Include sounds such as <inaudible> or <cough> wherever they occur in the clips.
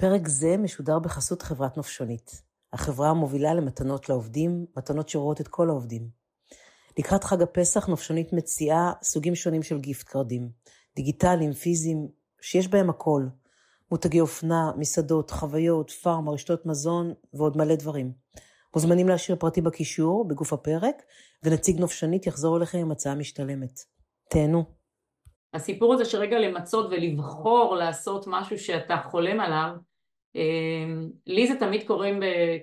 פרק זה משודר בחסות חברת נופשונית, החברה המובילה למתנות לעובדים, מתנות שרואות את כל העובדים. לקראת חג הפסח נופשונית מציעה סוגים שונים של גיפט קרדים, דיגיטליים, פיזיים, שיש בהם הכל. מותגי אופנה, מסעדות, חוויות, פארמה, רשתות מזון ועוד מלא דברים. מוזמנים להשאיר פרטי בקישור, בגוף הפרק, ונציג נופשנית יחזור אליכם עם הצעה משתלמת. תהנו. הסיפור הזה שרגע למצות ולבחור לעשות משהו שאתה חולם עליו, אמ, לי זה תמיד קורה,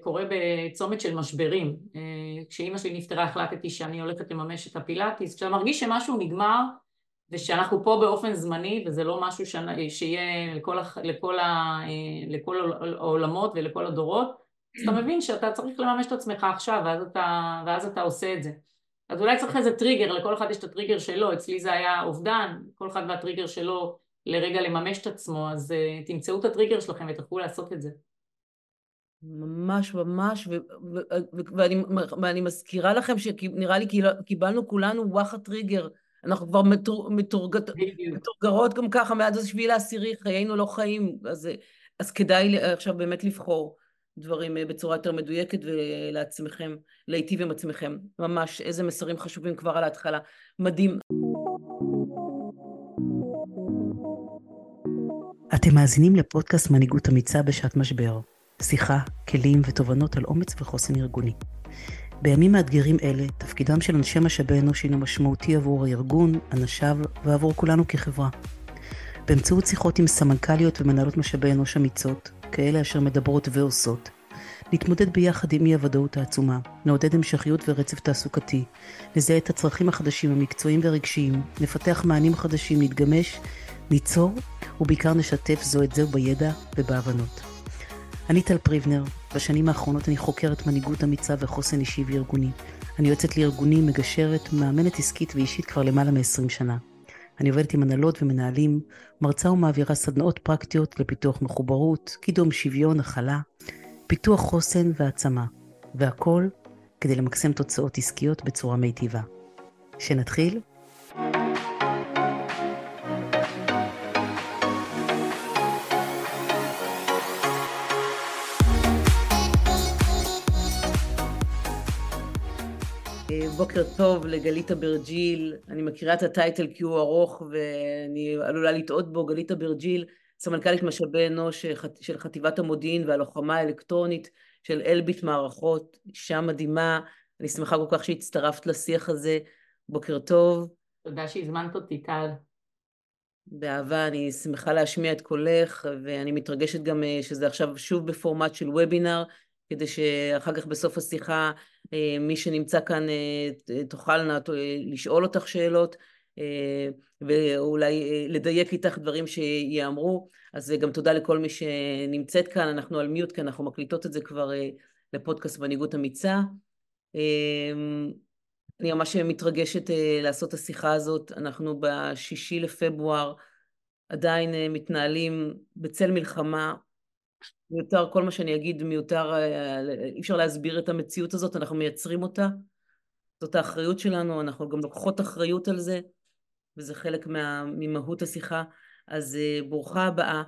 קורה בצומת של משברים. אה, כשאימא שלי נפטרה החלטתי שאני הולכת לממש את הפילאטיס. כשאתה מרגיש שמשהו נגמר ושאנחנו פה באופן זמני וזה לא משהו שיהיה לכל, לכל, ה, אה, לכל העולמות ולכל הדורות, אז אתה מבין שאתה צריך לממש את עצמך עכשיו ואז אתה, ואז אתה עושה את זה. אז אולי צריך איזה טריגר, לכל אחד יש את הטריגר שלו, אצלי זה היה אובדן, כל אחד והטריגר שלו לרגע לממש את עצמו, אז אה, תמצאו את הטריגר שלכם ותוכלו לעשות את זה. ממש ממש, ו- ו- ו- ואני, ואני מזכירה לכם שנראה לי קיבלנו כולנו וואחד טריגר, אנחנו כבר מטור, מטורגת, מטורגרות גם ככה מאז השביעי לעשירי, חיינו לא חיים, אז, אז כדאי עכשיו באמת לבחור דברים אה, בצורה יותר מדויקת ולעצמכם, להיטיב עם עצמכם. ממש, איזה מסרים חשובים כבר על ההתחלה. מדהים. אתם מאזינים לפודקאסט מנהיגות אמיצה בשעת משבר. שיחה, כלים ותובנות על אומץ וחוסן ארגוני. בימים מאתגרים אלה, תפקידם של אנשי משאבי אנוש הינו משמעותי עבור הארגון, אנשיו ועבור כולנו כחברה. באמצעות שיחות עם סמנכ"ליות ומנהלות משאבי אנוש אמיצות, כאלה אשר מדברות ועושות, נתמודד ביחד עם אי-הוודאות העצומה, נעודד המשכיות ורצף תעסוקתי, נזהה את הצרכים החדשים המקצועיים והרגשיים, נפתח מענים חדשים, נתגמש, ניצור, ובעיקר נשתף זו את זו בידע ובהבנות. אני טל פריבנר, בשנים האחרונות אני חוקרת מנהיגות אמיצה וחוסן אישי וארגוני. אני יוצאת לארגונים, מגשרת, מאמנת עסקית ואישית כבר למעלה מ-20 שנה. אני עובדת עם הנהלות ומנהלים, מרצה ומעבירה סדנאות פרקטיות לפיתוח מחוברות, קידום שוויון, הכלה, פיתוח חוסן והעצמה, והכל כדי למקסם תוצאות עסקיות בצורה מיטיבה. שנתחיל? בוקר טוב לגלית אברג'יל, אני מכירה את הטייטל כי הוא ארוך ואני עלולה לטעות בו, גלית אברג'יל, סמנכ"לית משאבי אנוש של חטיבת המודיעין והלוחמה האלקטרונית של אלביט מערכות, אישה מדהימה, אני שמחה כל כך שהצטרפת לשיח הזה, בוקר טוב. תודה שהזמנת אותי, טל. באהבה, אני שמחה להשמיע את קולך, ואני מתרגשת גם אה, שזה עכשיו שוב בפורמט של וובינר, כדי שאחר כך בסוף השיחה אה, מי שנמצא כאן אה, תוכלנה לשאול אותך שאלות אה, ואולי לדייק איתך דברים שיאמרו. אז גם תודה לכל מי שנמצאת כאן, אנחנו על מיוט כי אנחנו מקליטות את זה כבר לפודקאסט מנהיגות אמיצה. אני ממש מתרגשת לעשות את השיחה הזאת, אנחנו בשישי לפברואר עדיין מתנהלים בצל מלחמה מיותר, כל מה שאני אגיד מיותר, אה, אי אפשר להסביר את המציאות הזאת, אנחנו מייצרים אותה, זאת האחריות שלנו, אנחנו גם לוקחות אחריות על זה, וזה חלק מה, ממהות השיחה. אז אה, ברוכה הבאה,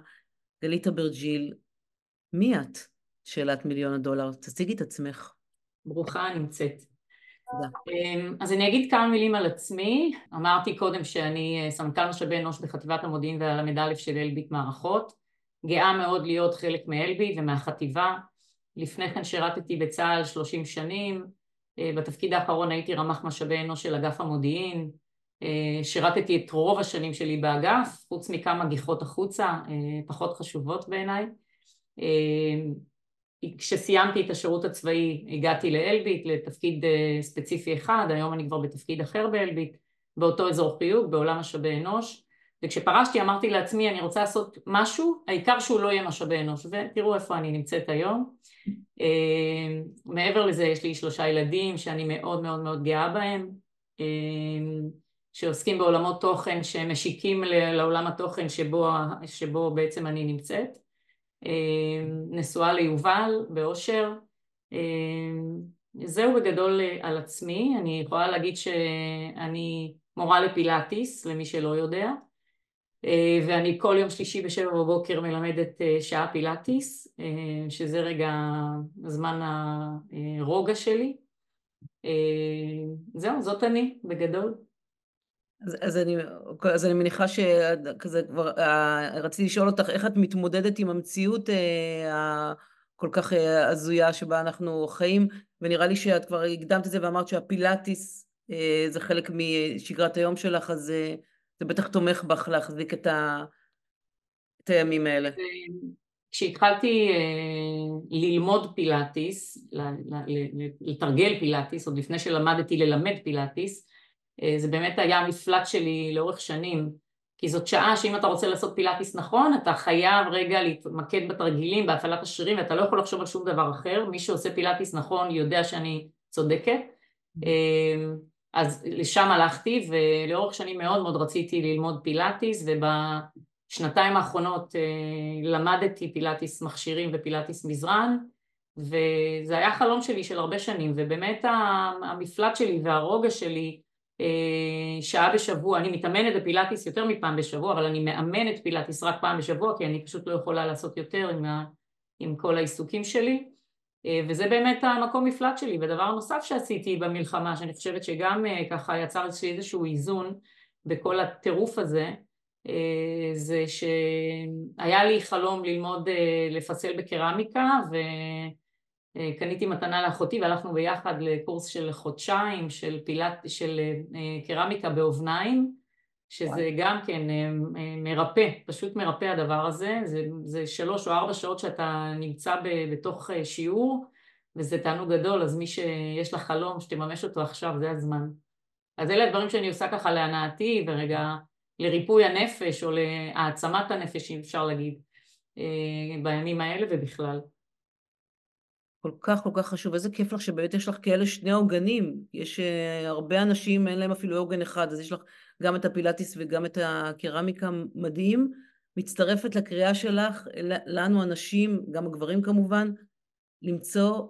גלית אברג'יל, מי את? שאלת מיליון הדולר, תציגי את עצמך. ברוכה נמצאת. תודה. אמ, אז אני אגיד כמה מילים על עצמי. אמרתי קודם שאני אה, סמנכ"ל משאבי אנוש בחטיבת המודיעין והל"א של אלביט מערכות. גאה מאוד להיות חלק מאלבי ומהחטיבה. לפני כן שירתתי בצה"ל 30 שנים, אה, בתפקיד האחרון הייתי רמ"ח משאבי אנוש של אגף המודיעין, אה, שירתתי את רוב השנים שלי באגף, חוץ מכמה גיחות החוצה, אה, פחות חשובות בעיניי. כשסיימתי את השירות הצבאי הגעתי לאלביט לתפקיד ספציפי אחד, היום אני כבר בתפקיד אחר באלביט, באותו אזור חיוג, בעולם משאבי אנוש. וכשפרשתי אמרתי לעצמי אני רוצה לעשות משהו, העיקר שהוא לא יהיה משאבי אנוש, ותראו איפה אני נמצאת היום. אה, מעבר לזה יש לי שלושה ילדים שאני מאוד מאוד מאוד גאה בהם, אה, שעוסקים בעולמות תוכן שמשיקים לעולם התוכן שבו, שבו בעצם אני נמצאת. אה, נשואה ליובל באושר. זהו בגדול על עצמי, אני יכולה להגיד שאני מורה לפילאטיס למי שלא יודע ואני כל יום שלישי בשבע בבוקר מלמדת שעה פילאטיס, שזה רגע זמן הרוגע שלי. זהו, זאת אני, בגדול. אז, אז, אני, אז אני מניחה שכזה כבר, רציתי לשאול אותך איך את מתמודדת עם המציאות הכל כך הזויה שבה אנחנו חיים, ונראה לי שאת כבר הקדמת את זה ואמרת שהפילאטיס זה חלק משגרת היום שלך, אז זה בטח תומך בך להחזיק את, ה, את הימים האלה. כשהתחלתי אה, ללמוד פילאטיס, לתרגל פילאטיס, עוד לפני שלמדתי ללמד פילאטיס, אה, זה באמת היה המפלט שלי לאורך שנים, כי זאת שעה שאם אתה רוצה לעשות פילאטיס נכון, אתה חייב רגע להתמקד בתרגילים, בהפעלת השרירים, ואתה לא יכול לחשוב על שום דבר אחר, מי שעושה פילאטיס נכון יודע שאני צודקת. אה, אז לשם הלכתי, ולאורך שנים מאוד מאוד רציתי ללמוד פילאטיס, ובשנתיים האחרונות אה, למדתי פילאטיס מכשירים ופילאטיס מזרן, וזה היה חלום שלי של הרבה שנים, ובאמת המפלט שלי והרוגע שלי אה, שעה בשבוע, אני מתאמנת בפילאטיס יותר מפעם בשבוע, אבל אני מאמנת פילאטיס רק פעם בשבוע, כי אני פשוט לא יכולה לעשות יותר עם, ה, עם כל העיסוקים שלי. אה, וזה באמת המקום מפלט שלי. ודבר נוסף שעשיתי במלחמה, שאני חושבת שגם אה, ככה יצר איזשהו איזון בכל הטירוף הזה, אה, זה שהיה לי חלום ללמוד לפצל בקרמיקה וקניתי מתנה לאחותי והלכנו ביחד לקורס של חודשיים של, פילט, של קרמיקה באובניים שזה וואי. גם כן אה, אה, מרפא, פשוט מרפא הדבר הזה, זה, זה שלוש או ארבע שעות שאתה נמצא ב, בתוך אה, שיעור וזה תענוג גדול, אז מי שיש לה חלום שתממש אותו עכשיו, זה הזמן. אז אלה הדברים שאני עושה ככה להנאתי ורגע לריפוי הנפש או להעצמת הנפש, אם אפשר להגיד, בימים האלה ובכלל. כל כך כל כך חשוב, איזה כיף לך שבאמת יש לך כאלה שני עוגנים, יש uh, הרבה אנשים אין להם אפילו עוגן אחד, אז יש לך גם את הפילאטיס וגם את הקרמיקה מדהים, מצטרפת לקריאה שלך, לנו הנשים, גם הגברים כמובן, למצוא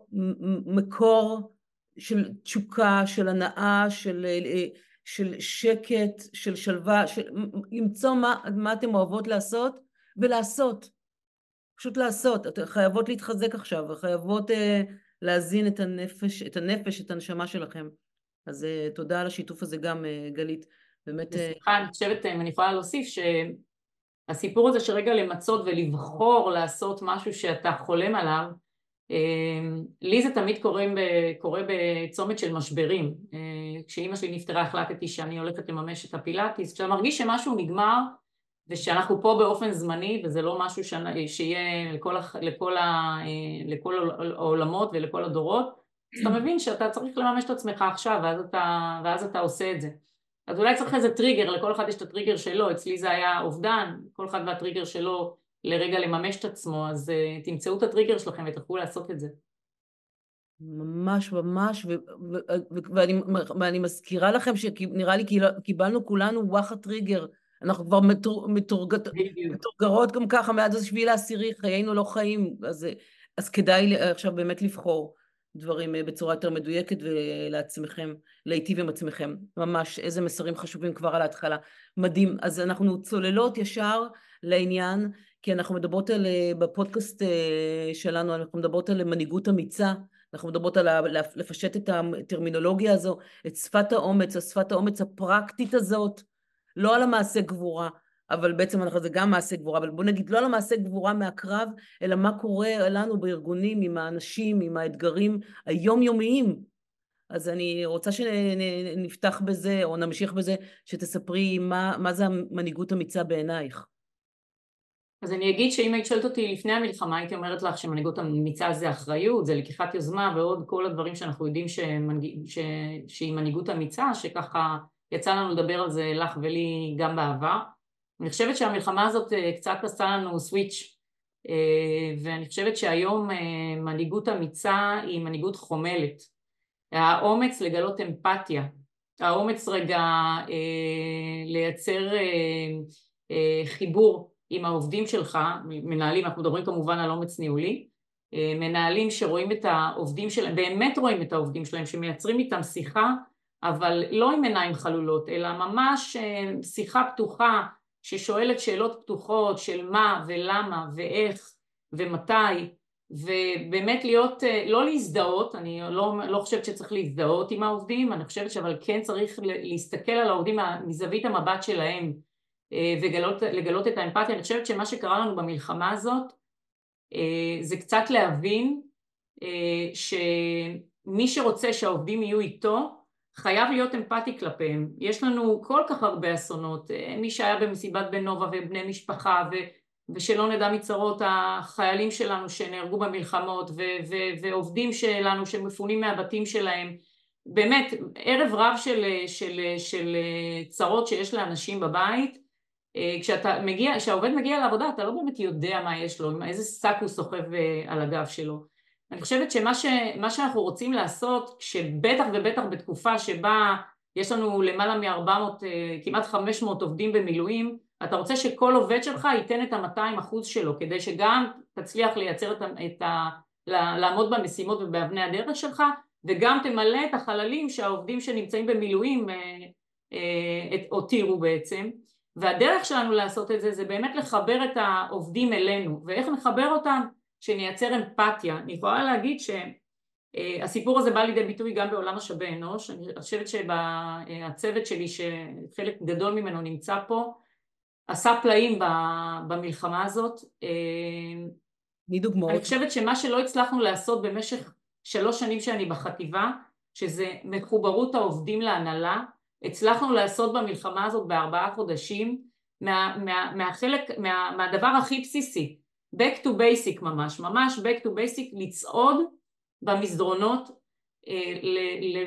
מקור של תשוקה, של הנאה, של, אה, של שקט, של שלווה, של, למצוא מה, מה אתן אוהבות לעשות ולעשות. פשוט לעשות, אתן חייבות להתחזק עכשיו, חייבות uh, להזין את הנפש, את הנפש, את הנשמה שלכם. אז uh, תודה על השיתוף הזה גם, uh, גלית. באמת... סליחה, אני חושבת, אם אני יכולה להוסיף, שהסיפור הזה שרגע למצות ולבחור לעשות משהו שאתה חולם עליו, לי זה תמיד קורה, קורה בצומת של משברים. כשאימא שלי נפטרה החלטתי שאני הולכת לממש את הפילאטיס, כשאתה מרגיש שמשהו נגמר, ושאנחנו פה באופן זמני וזה לא משהו ש... שיהיה לכל, לכל, ה... לכל העולמות ולכל הדורות, אז אתה מבין שאתה צריך לממש את עצמך עכשיו ואז אתה, ואז אתה עושה את זה. אז אולי צריך איזה טריגר, לכל אחד יש את הטריגר שלו, אצלי זה היה אובדן, כל אחד והטריגר שלו לרגע לממש את עצמו, אז אה, תמצאו את הטריגר שלכם ותוכלו לעשות את זה. ממש ממש, ו- ו- ו- ואני, ואני מזכירה לכם שנראה לי קיבלנו כולנו וואחד טריגר אנחנו כבר מטור, מטורגת, מטורגרות גם ככה מאז השביעי לעשירי, חיינו לא חיים, אז, אז כדאי עכשיו באמת לבחור דברים אה, בצורה יותר מדויקת ולעצמכם, להיטיב עם עצמכם. ממש, איזה מסרים חשובים כבר על ההתחלה. מדהים. אז אנחנו צוללות ישר לעניין, כי אנחנו מדברות על, אה, בפודקאסט אה, שלנו, אנחנו מדברות על מנהיגות אמיצה, אנחנו מדברות על לפשט את הטרמינולוגיה הזו, את שפת האומץ, השפת האומץ הפרקטית הזאת. לא על המעשה גבורה, אבל בעצם אנחנו זה גם מעשה גבורה, אבל בוא נגיד לא על המעשה גבורה מהקרב, אלא מה קורה לנו בארגונים עם האנשים, עם האתגרים היומיומיים. אז אני רוצה שנפתח בזה, או נמשיך בזה, שתספרי מה, מה זה המנהיגות אמיצה בעינייך. אז אני אגיד שאם היית שואלת אותי לפני המלחמה, הייתי אומרת לך שמנהיגות אמיצה זה אחריות, זה לקיחת יוזמה ועוד כל הדברים שאנחנו יודעים שמנג... ש... שהיא מנהיגות אמיצה, שככה יצא לנו לדבר על זה לך ולי גם בעבר. אני חושבת שהמלחמה הזאת אה, קצת עשתה לנו סוויץ' אה, ואני חושבת שהיום אה, מנהיגות אמיצה היא מנהיגות חומלת. האומץ לגלות אמפתיה, האומץ רגע לייצר חיבור עם העובדים שלך, מנהלים, אנחנו מדברים כמובן על אומץ ניהולי, מנהלים שרואים את העובדים שלהם, באמת רואים את העובדים שלהם, שמייצרים איתם שיחה אבל לא עם עיניים חלולות, אלא ממש אה, שיחה פתוחה ששואלת שאלות פתוחות של מה ולמה ואיך ומתי ובאמת להיות, לא להזדהות, אני לא, לא חושבת שצריך להזדהות עם העובדים, אני חושבת שאבל כן צריך להסתכל על העובדים מזווית המבט שלהם ולגלות את האמפתיה, אני חושבת שמה שקרה לנו במלחמה הזאת זה קצת להבין שמי שרוצה שהעובדים יהיו איתו חייב להיות אמפתי כלפיהם. יש לנו כל כך הרבה אסונות, מי שהיה במסיבת בן נובה ובני משפחה ו, ושלא נדע מצרות החיילים שלנו שנהרגו במלחמות ו, ו, ועובדים שלנו שמפונים מהבתים שלהם באמת ערב רב של, של, של צרות שיש לאנשים בבית כשאתה מגיע, כשהעובד מגיע לעבודה אתה לא באמת יודע מה יש לו, איזה שק הוא סוחב על הגב שלו אני חושבת שמה ש, שאנחנו רוצים לעשות, שבטח ובטח בתקופה שבה יש לנו למעלה מ-400, כמעט 500 עובדים במילואים, אתה רוצה שכל עובד שלך ייתן את ה-200 אחוז שלו, כדי שגם תצליח לייצר את ה... את ה לעמוד במשימות ובאבני הדרך שלך, וגם תמלא את החללים שהעובדים שנמצאים במילואים הותירו בעצם. והדרך שלנו לעשות את זה, זה באמת לחבר את העובדים אלינו, ואיך נחבר אותם? שנייצר אמפתיה. אני יכולה להגיד שהסיפור הזה בא לידי ביטוי גם בעולם משאבי אנוש, אני חושבת שהצוות שלי שחלק גדול ממנו נמצא פה עשה פלאים במלחמה הזאת. תני דוגמאות. אני חושבת שמה שלא הצלחנו לעשות במשך שלוש שנים שאני בחטיבה, שזה מחוברות העובדים להנהלה, הצלחנו לעשות במלחמה הזאת בארבעה חודשים מה, מה, מהחלק, מה, מהדבר הכי בסיסי, back to basic ממש, ממש back to basic, לצעוד במסדרונות,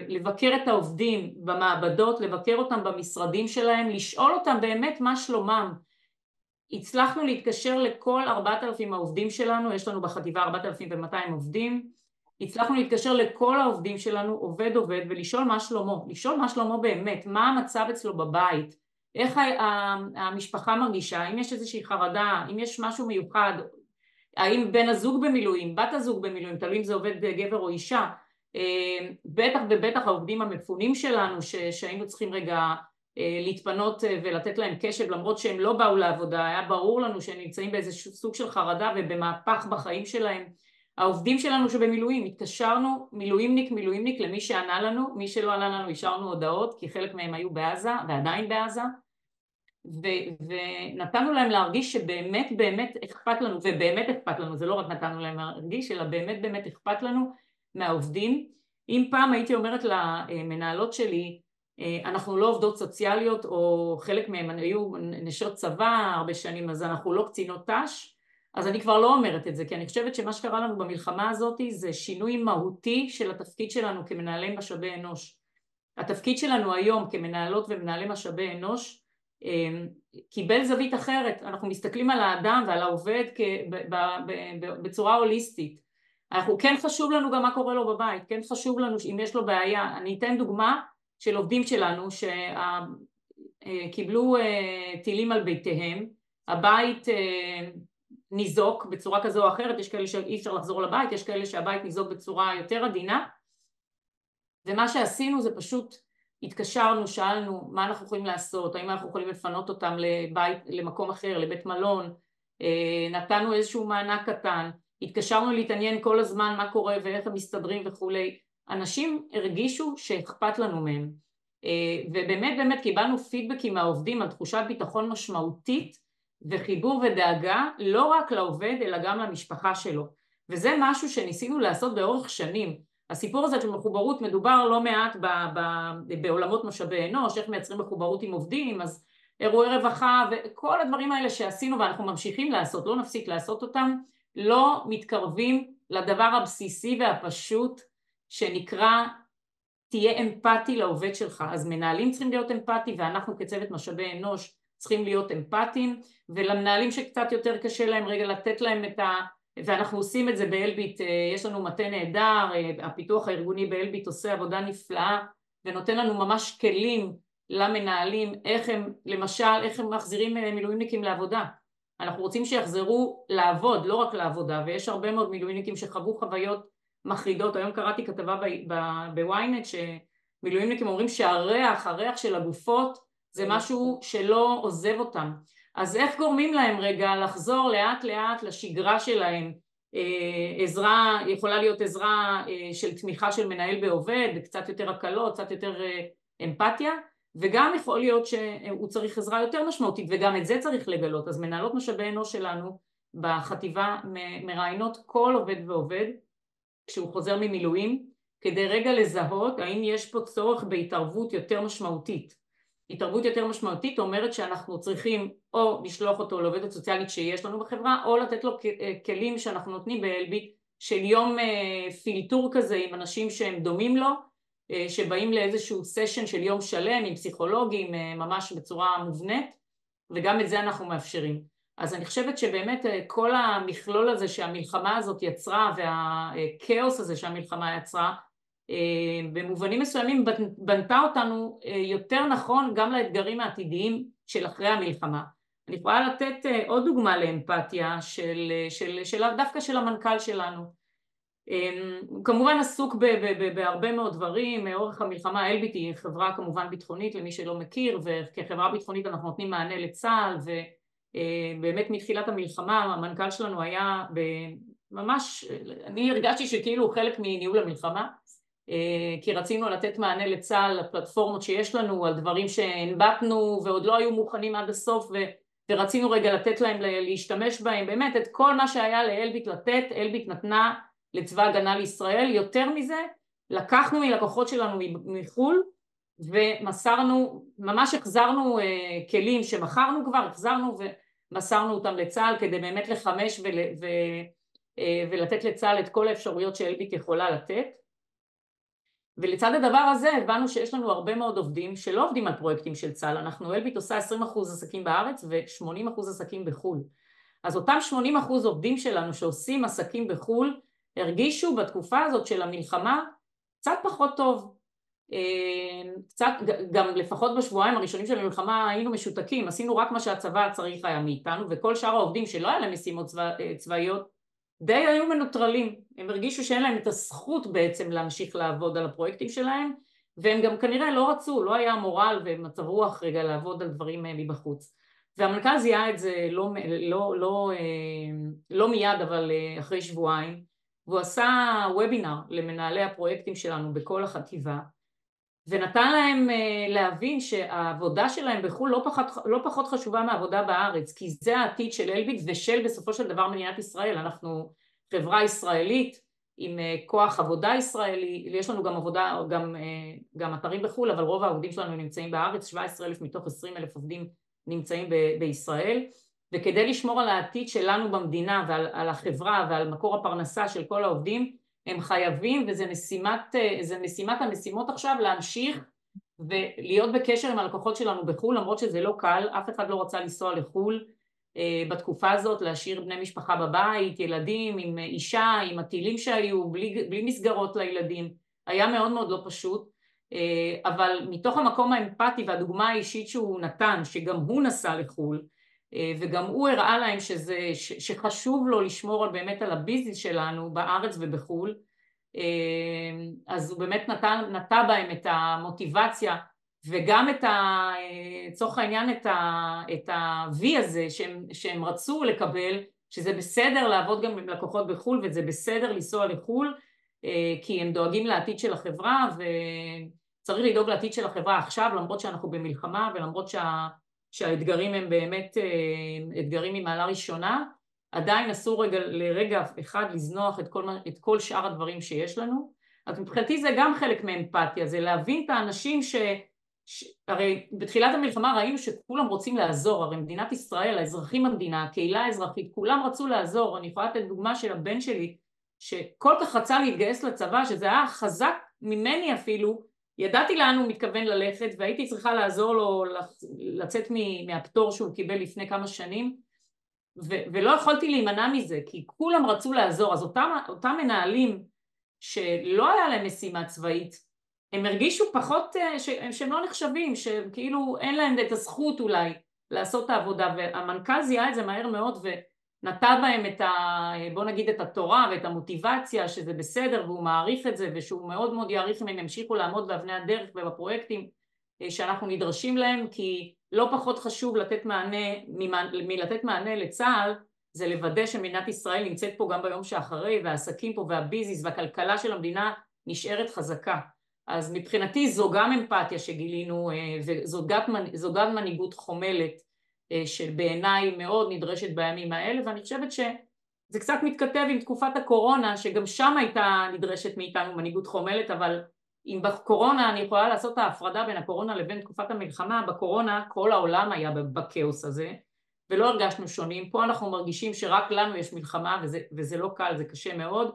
לבקר את העובדים במעבדות, לבקר אותם במשרדים שלהם, לשאול אותם באמת מה שלומם. הצלחנו להתקשר לכל ארבעת אלפים העובדים שלנו, יש לנו בחטיבה ארבעת אלפים ומאתיים עובדים, הצלחנו להתקשר לכל העובדים שלנו עובד עובד ולשאול מה שלמה, לשאול מה שלמה באמת, מה המצב אצלו בבית, איך המשפחה מרגישה, אם יש איזושהי חרדה, אם יש משהו מיוחד, האם בן הזוג במילואים, בת הזוג במילואים, תלוי אם זה עובד גבר או אישה, בטח ובטח העובדים המפונים שלנו ש, שהיינו צריכים רגע להתפנות ולתת להם קשב למרות שהם לא באו לעבודה, היה ברור לנו שהם נמצאים באיזה סוג של חרדה ובמהפך בחיים שלהם העובדים שלנו שבמילואים, התקשרנו מילואימניק מילואימניק למי שענה לנו, מי שלא ענה לנו השארנו הודעות כי חלק מהם היו בעזה ועדיין בעזה ו- ונתנו להם להרגיש שבאמת באמת אכפת לנו ובאמת אכפת לנו, זה לא רק נתנו להם להרגיש אלא באמת באמת אכפת לנו מהעובדים. אם פעם הייתי אומרת למנהלות שלי אנחנו לא עובדות סוציאליות או חלק מהם היו נשות צבא הרבה שנים אז אנחנו לא קצינות ת"ש אז אני כבר לא אומרת את זה, כי אני חושבת שמה שקרה לנו במלחמה הזאת זה שינוי מהותי של התפקיד שלנו כמנהלי משאבי אנוש. התפקיד שלנו היום כמנהלות ומנהלי משאבי אנוש קיבל זווית אחרת, אנחנו מסתכלים על האדם ועל העובד בצורה הוליסטית. אנחנו, כן חשוב לנו גם מה קורה לו בבית, כן חשוב לנו אם יש לו בעיה. אני אתן דוגמה של עובדים שלנו שקיבלו טילים על ביתיהם, הבית ניזוק בצורה כזו או אחרת, יש כאלה שאי אפשר לחזור לבית, יש כאלה שהבית ניזוק בצורה יותר עדינה. ומה שעשינו זה פשוט התקשרנו, שאלנו מה אנחנו יכולים לעשות, האם אנחנו יכולים לפנות אותם לבית, למקום אחר, לבית מלון, נתנו איזשהו מענק קטן, התקשרנו להתעניין כל הזמן מה קורה ואיך הם מסתדרים וכולי, אנשים הרגישו שאכפת לנו מהם. ובאמת באמת קיבלנו פידבקים מהעובדים על תחושת ביטחון משמעותית וחיבור ודאגה לא רק לעובד אלא גם למשפחה שלו. וזה משהו שניסינו לעשות באורך שנים. הסיפור הזה של מחוברות מדובר לא מעט ב- ב- בעולמות משאבי אנוש איך מייצרים מחוברות עם עובדים אז אירועי רווחה וכל הדברים האלה שעשינו ואנחנו ממשיכים לעשות לא נפסיק לעשות אותם לא מתקרבים לדבר הבסיסי והפשוט שנקרא תהיה אמפתי לעובד שלך אז מנהלים צריכים להיות אמפתי ואנחנו כצוות משאבי אנוש צריכים להיות אמפתיים ולמנהלים שקצת יותר קשה להם רגע לתת להם את ה... ואנחנו עושים את זה באלביט, יש לנו מטה נהדר, הפיתוח הארגוני באלביט עושה עבודה נפלאה ונותן לנו ממש כלים למנהלים איך הם, למשל איך הם מחזירים מילואימניקים לעבודה אנחנו רוצים שיחזרו לעבוד, לא רק לעבודה ויש הרבה מאוד מילואימניקים שחוו חוויות מחרידות, היום קראתי כתבה בוויינט שמילואימניקים אומרים שהריח, הריח של הגופות זה משהו שלא עוזב אותם אז איך גורמים להם רגע לחזור לאט לאט לשגרה שלהם? עזרה, יכולה להיות עזרה של תמיכה של מנהל בעובד, קצת יותר הקלות, קצת יותר אמפתיה, וגם יכול להיות שהוא צריך עזרה יותר משמעותית, וגם את זה צריך לגלות. אז מנהלות משאבי אנוש שלנו בחטיבה מראיינות כל עובד ועובד כשהוא חוזר ממילואים, כדי רגע לזהות האם יש פה צורך בהתערבות יותר משמעותית. התערבות יותר משמעותית אומרת שאנחנו צריכים או לשלוח אותו לעובדת סוציאלית שיש לנו בחברה או לתת לו כלים שאנחנו נותנים באלביט של יום אה, פילטור כזה עם אנשים שהם דומים לו אה, שבאים לאיזשהו סשן של יום שלם עם פסיכולוגים אה, ממש בצורה מובנית וגם את זה אנחנו מאפשרים. אז אני חושבת שבאמת כל המכלול הזה שהמלחמה הזאת יצרה והכאוס הזה שהמלחמה יצרה אה, במובנים מסוימים בנתה אותנו אה, יותר נכון גם לאתגרים העתידיים של אחרי המלחמה. אני יכולה לתת אה, עוד דוגמה לאמפתיה של, של, של, דווקא של המנכ"ל שלנו. הוא כמובן עסוק בהרבה מאוד דברים, מאורך המלחמה אלביט היא חברה כמובן ביטחונית למי שלא מכיר וכחברה ביטחונית אנחנו נותנים מענה לצה"ל ובאמת מתחילת המלחמה המנכ"ל שלנו היה ממש, אני הרגשתי שכאילו הוא חלק מניהול המלחמה אה, כי רצינו לתת מענה לצה"ל, לפלטפורמות שיש לנו, על דברים שהנבטנו ועוד לא היו מוכנים עד הסוף ו... ורצינו רגע לתת להם להשתמש בהם, באמת את כל מה שהיה לאלביט לתת, אלביט נתנה לצבא הגנה לישראל, יותר מזה לקחנו מלקוחות שלנו מחו"ל ומסרנו, ממש החזרנו uh, כלים שמכרנו כבר, החזרנו ומסרנו אותם לצה"ל כדי באמת לחמש ול, ו, uh, ולתת לצה"ל את כל האפשרויות שאלביט יכולה לתת ולצד הדבר הזה הבנו שיש לנו הרבה מאוד עובדים שלא עובדים על פרויקטים של צה"ל, אנחנו אלביט עושה 20% עסקים בארץ ו-80% עסקים בחו"ל. אז אותם 80% עובדים שלנו שעושים עסקים בחו"ל הרגישו בתקופה הזאת של המלחמה קצת פחות טוב. אה, קצת, גם לפחות בשבועיים הראשונים של המלחמה היינו משותקים, עשינו רק מה שהצבא צריך היה מאיתנו וכל שאר העובדים שלא היה להם משימות צבא, אה, צבאיות די היו מנוטרלים, הם הרגישו שאין להם את הזכות בעצם להמשיך לעבוד על הפרויקטים שלהם והם גם כנראה לא רצו, לא היה מורל ומצב רוח רגע לעבוד על דברים אה, מבחוץ. והמנכ"ל זיהה את זה לא, לא, לא, אה, לא מיד אבל אה, אחרי שבועיים והוא עשה וובינר למנהלי הפרויקטים שלנו בכל החטיבה ונתן להם להבין שהעבודה שלהם בחו"ל לא פחות, לא פחות חשובה מהעבודה בארץ כי זה העתיד של אלביט ושל בסופו של דבר מדינת ישראל. אנחנו חברה ישראלית עם כוח עבודה ישראלי, יש לנו גם עבודה, גם, גם אתרים בחו"ל אבל רוב העובדים שלנו נמצאים בארץ, 17 אלף מתוך 20 אלף עובדים נמצאים ב- בישראל. וכדי לשמור על העתיד שלנו במדינה ועל החברה ועל מקור הפרנסה של כל העובדים הם חייבים וזה משימת, משימת המשימות עכשיו להמשיך ולהיות בקשר עם הלקוחות שלנו בחו"ל למרות שזה לא קל, אף אחד לא רצה לנסוע לחו"ל אה, בתקופה הזאת, להשאיר בני משפחה בבית, ילדים עם אישה, עם הטילים שהיו, בלי, בלי מסגרות לילדים, היה מאוד מאוד לא פשוט אה, אבל מתוך המקום האמפתי והדוגמה האישית שהוא נתן, שגם הוא נסע לחו"ל אה, וגם הוא הראה להם שזה, שחשוב לו לשמור על באמת על הביזנס שלנו בארץ ובחו"ל. אה, אז הוא באמת נתן, נטע בהם את המוטיבציה וגם את ה... לצורך העניין את ה... את ה-V הזה שהם, שהם רצו לקבל שזה בסדר לעבוד גם עם לקוחות בחו"ל וזה בסדר לנסוע לחו"ל אה, כי הם דואגים לעתיד של החברה וצריך לדאוג לעתיד של החברה עכשיו למרות שאנחנו במלחמה ולמרות שה... שהאתגרים הם באמת אה, אתגרים ממעלה ראשונה, עדיין אסור רגע, לרגע אחד לזנוח את כל, את כל שאר הדברים שיש לנו. אז מבחינתי זה גם חלק מאמפתיה, זה להבין את האנשים ש... ש... הרי בתחילת המלחמה ראינו שכולם רוצים לעזור, הרי מדינת ישראל, האזרחים במדינה, הקהילה האזרחית, כולם רצו לעזור, אני יכולה לתת דוגמה של הבן שלי שכל כך רצה להתגייס לצבא, שזה היה חזק ממני אפילו, ידעתי לאן הוא מתכוון ללכת והייתי צריכה לעזור לו לצאת מהפטור שהוא קיבל לפני כמה שנים ו- ולא יכולתי להימנע מזה כי כולם רצו לעזור. אז אותם, אותם מנהלים שלא היה להם משימה צבאית הם הרגישו פחות אה, ש- שהם לא נחשבים שכאילו אין להם את הזכות אולי לעשות את העבודה והמנכ"ל זיהה את זה מהר מאוד ו- נטע בהם את ה... בוא נגיד את התורה ואת המוטיבציה שזה בסדר והוא מעריך את זה ושהוא מאוד מאוד יעריך אם הם ימשיכו לעמוד באבני הדרך ובפרויקטים שאנחנו נדרשים להם כי לא פחות חשוב לתת מענה מלתת מענה לצה"ל זה לוודא שמדינת ישראל נמצאת פה גם ביום שאחרי והעסקים פה והביזיס והכלכלה של המדינה נשארת חזקה. אז מבחינתי זו גם אמפתיה שגילינו וזו גם מנהיגות חומלת שבעיניי מאוד נדרשת בימים האלה ואני חושבת שזה קצת מתכתב עם תקופת הקורונה שגם שם הייתה נדרשת מאיתנו מנהיגות חומלת אבל אם בקורונה אני יכולה לעשות את ההפרדה בין הקורונה לבין תקופת המלחמה בקורונה כל העולם היה בכאוס הזה ולא הרגשנו שונים. פה אנחנו מרגישים שרק לנו יש מלחמה וזה, וזה לא קל זה קשה מאוד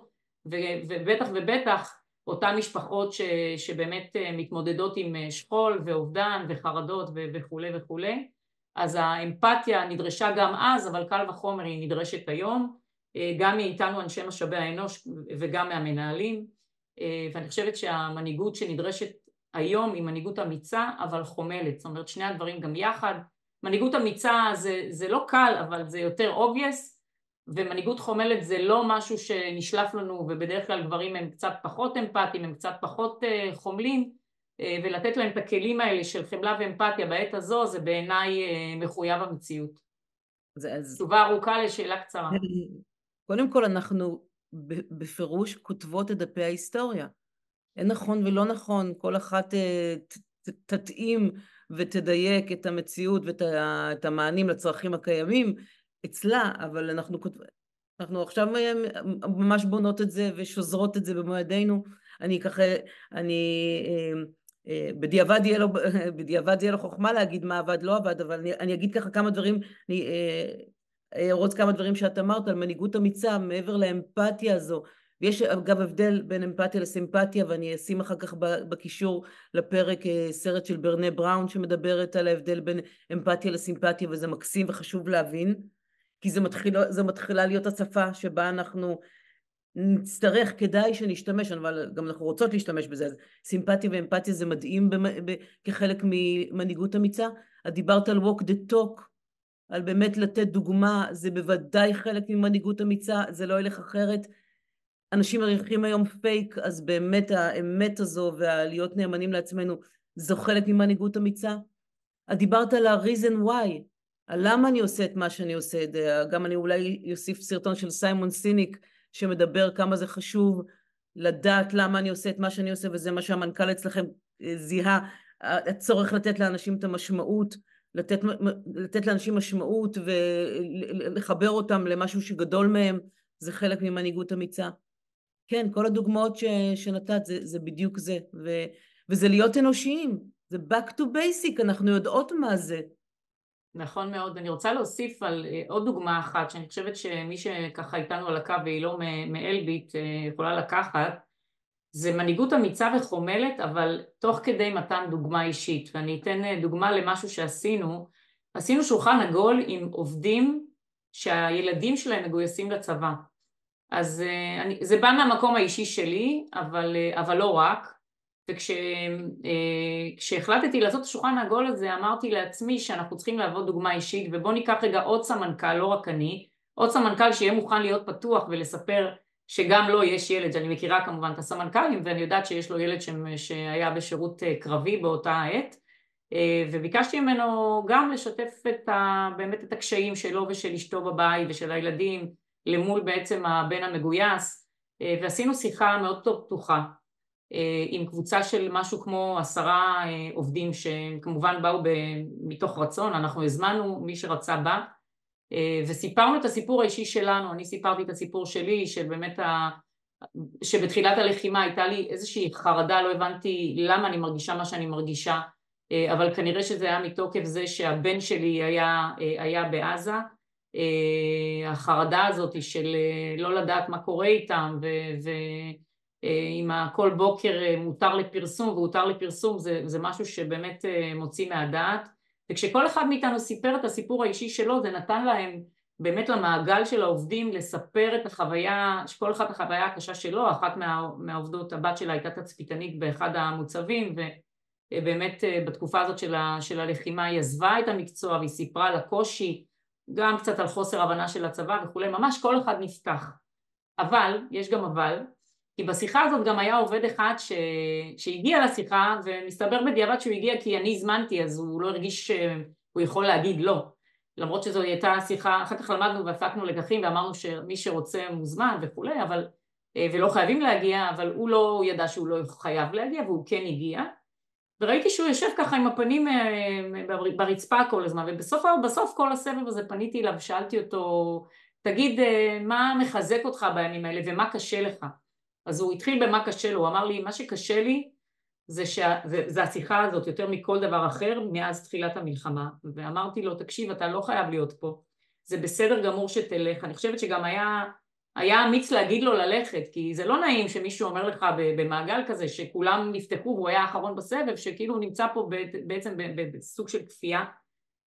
ובטח ובטח אותן משפחות ש, שבאמת מתמודדות עם שכול ואובדן וחרדות וכולי וכולי אז האמפתיה נדרשה גם אז אבל קל וחומר היא נדרשת היום. גם מאיתנו אנשי משאבי האנוש וגם מהמנהלים. ואני חושבת שהמנהיגות שנדרשת היום היא מנהיגות אמיצה אבל חומלת. זאת אומרת שני הדברים גם יחד. מנהיגות אמיצה זה, זה לא קל אבל זה יותר obvious ומנהיגות חומלת זה לא משהו שנשלף לנו ובדרך כלל גברים הם קצת פחות אמפתיים הם קצת פחות חומלים ולתת להם את הכלים האלה של חמלה ואמפתיה בעת הזו זה בעיניי מחויב המציאות. תשובה ארוכה לשאלה קצרה. קודם כל אנחנו בפירוש כותבות את דפי ההיסטוריה. אין נכון ולא נכון, כל אחת תתאים ותדייק את המציאות ואת המענים לצרכים הקיימים אצלה, אבל אנחנו, אנחנו עכשיו ממש בונות את זה ושוזרות את זה במועדינו. אני ככה, אני בדיעבד יהיה לו, <laughs> בדיעבד יהיה לו חוכמה להגיד מה עבד לא עבד, אבל אני, אני אגיד ככה כמה דברים, אני ארוץ כמה דברים שאת אמרת על מנהיגות אמיצה מעבר לאמפתיה הזו. ויש אגב הבדל בין אמפתיה לסימפתיה ואני אשים אחר כך בקישור לפרק סרט של ברנה בראון שמדברת על ההבדל בין אמפתיה לסימפתיה וזה מקסים וחשוב להבין כי זה מתחיל, מתחילה להיות השפה שבה אנחנו נצטרך, כדאי שנשתמש, אבל גם אנחנו רוצות להשתמש בזה, אז סימפתיה ואמפתיה זה מדהים כחלק ממנהיגות אמיצה. את דיברת על walk the talk, על באמת לתת דוגמה, זה בוודאי חלק ממנהיגות אמיצה, זה לא ילך אחרת. אנשים מריחים היום פייק, אז באמת האמת הזו והלהיות נאמנים לעצמנו, זו חלק ממנהיגות אמיצה. את דיברת על ה-reason why, על למה אני עושה את מה שאני עושה, גם אני אולי אוסיף סרטון של סיימון סיניק, שמדבר כמה זה חשוב לדעת למה אני עושה את מה שאני עושה, וזה מה שהמנכ"ל אצלכם זיהה, הצורך לתת לאנשים את המשמעות, לתת, לתת לאנשים משמעות ולחבר אותם למשהו שגדול מהם, זה חלק ממנהיגות אמיצה. כן, כל הדוגמאות ש, שנתת זה, זה בדיוק זה, ו, וזה להיות אנושיים, זה back to basic, אנחנו יודעות מה זה. נכון מאוד, אני רוצה להוסיף על עוד דוגמה אחת שאני חושבת שמי שככה איתנו על הקו והיא לא מאלביט יכולה לקחת זה מנהיגות אמיצה וחומלת אבל תוך כדי מתן דוגמה אישית. ואני אתן דוגמה למשהו שעשינו. עשינו שולחן עגול עם עובדים שהילדים שלהם מגויסים לצבא. אז אני, זה בא מהמקום האישי שלי אבל, אבל לא רק וכשהחלטתי לעשות את השולחן העגול הזה אמרתי לעצמי שאנחנו צריכים לעבוד דוגמה אישית ובוא ניקח רגע עוד סמנכ"ל, לא רק אני, עוד סמנכ"ל שיהיה מוכן להיות פתוח ולספר שגם לו יש ילד, שאני מכירה כמובן את הסמנכ"לים ואני יודעת שיש לו ילד שהיה בשירות קרבי באותה העת וביקשתי ממנו גם לשתף את ה, באמת את הקשיים שלו ושל אשתו בבית ושל הילדים למול בעצם הבן המגויס ועשינו שיחה מאוד פתוחה עם קבוצה של משהו כמו עשרה עובדים שכמובן באו מתוך רצון, אנחנו הזמנו מי שרצה בא וסיפרנו את הסיפור האישי שלנו, אני סיפרתי את הסיפור שלי שבאמת ה... שבתחילת הלחימה הייתה לי איזושהי חרדה, לא הבנתי למה אני מרגישה מה שאני מרגישה אבל כנראה שזה היה מתוקף זה שהבן שלי היה, היה בעזה החרדה הזאת של לא לדעת מה קורה איתם. ו... אם כל בוקר מותר לפרסום והותר לפרסום זה, זה משהו שבאמת מוציא מהדעת. וכשכל אחד מאיתנו סיפר את הסיפור האישי שלו זה נתן להם באמת למעגל של העובדים לספר את החוויה, שכל אחד החוויה הקשה שלו, אחת מה, מהעובדות הבת שלה הייתה תצפיתנית באחד המוצבים ובאמת בתקופה הזאת של, ה, של הלחימה היא עזבה את המקצוע והיא סיפרה על הקושי גם קצת על חוסר הבנה של הצבא וכולי, ממש כל אחד נפתח. אבל, יש גם אבל כי בשיחה הזאת גם היה עובד אחד ש... שהגיע לשיחה ומסתבר בדיעבד שהוא הגיע כי אני הזמנתי אז הוא לא הרגיש שהוא יכול להגיד לא. למרות שזו הייתה שיחה, אחר כך למדנו והפקנו לקחים ואמרנו שמי שרוצה מוזמן וכולי אבל ולא חייבים להגיע אבל הוא לא ידע שהוא לא חייב להגיע והוא כן הגיע. וראיתי שהוא יושב ככה עם הפנים ברצפה כל הזמן ובסוף כל הסבב הזה פניתי אליו ושאלתי אותו תגיד מה מחזק אותך בימים האלה ומה קשה לך אז הוא התחיל במה קשה לו, הוא אמר לי מה שקשה לי זה, שה, זה, זה השיחה הזאת יותר מכל דבר אחר מאז תחילת המלחמה. ואמרתי לו תקשיב אתה לא חייב להיות פה זה בסדר גמור שתלך. אני חושבת שגם היה היה אמיץ להגיד לו ללכת כי זה לא נעים שמישהו אומר לך במעגל כזה שכולם נפתחו והוא היה האחרון בסבב שכאילו הוא נמצא פה בעצם בסוג של כפייה.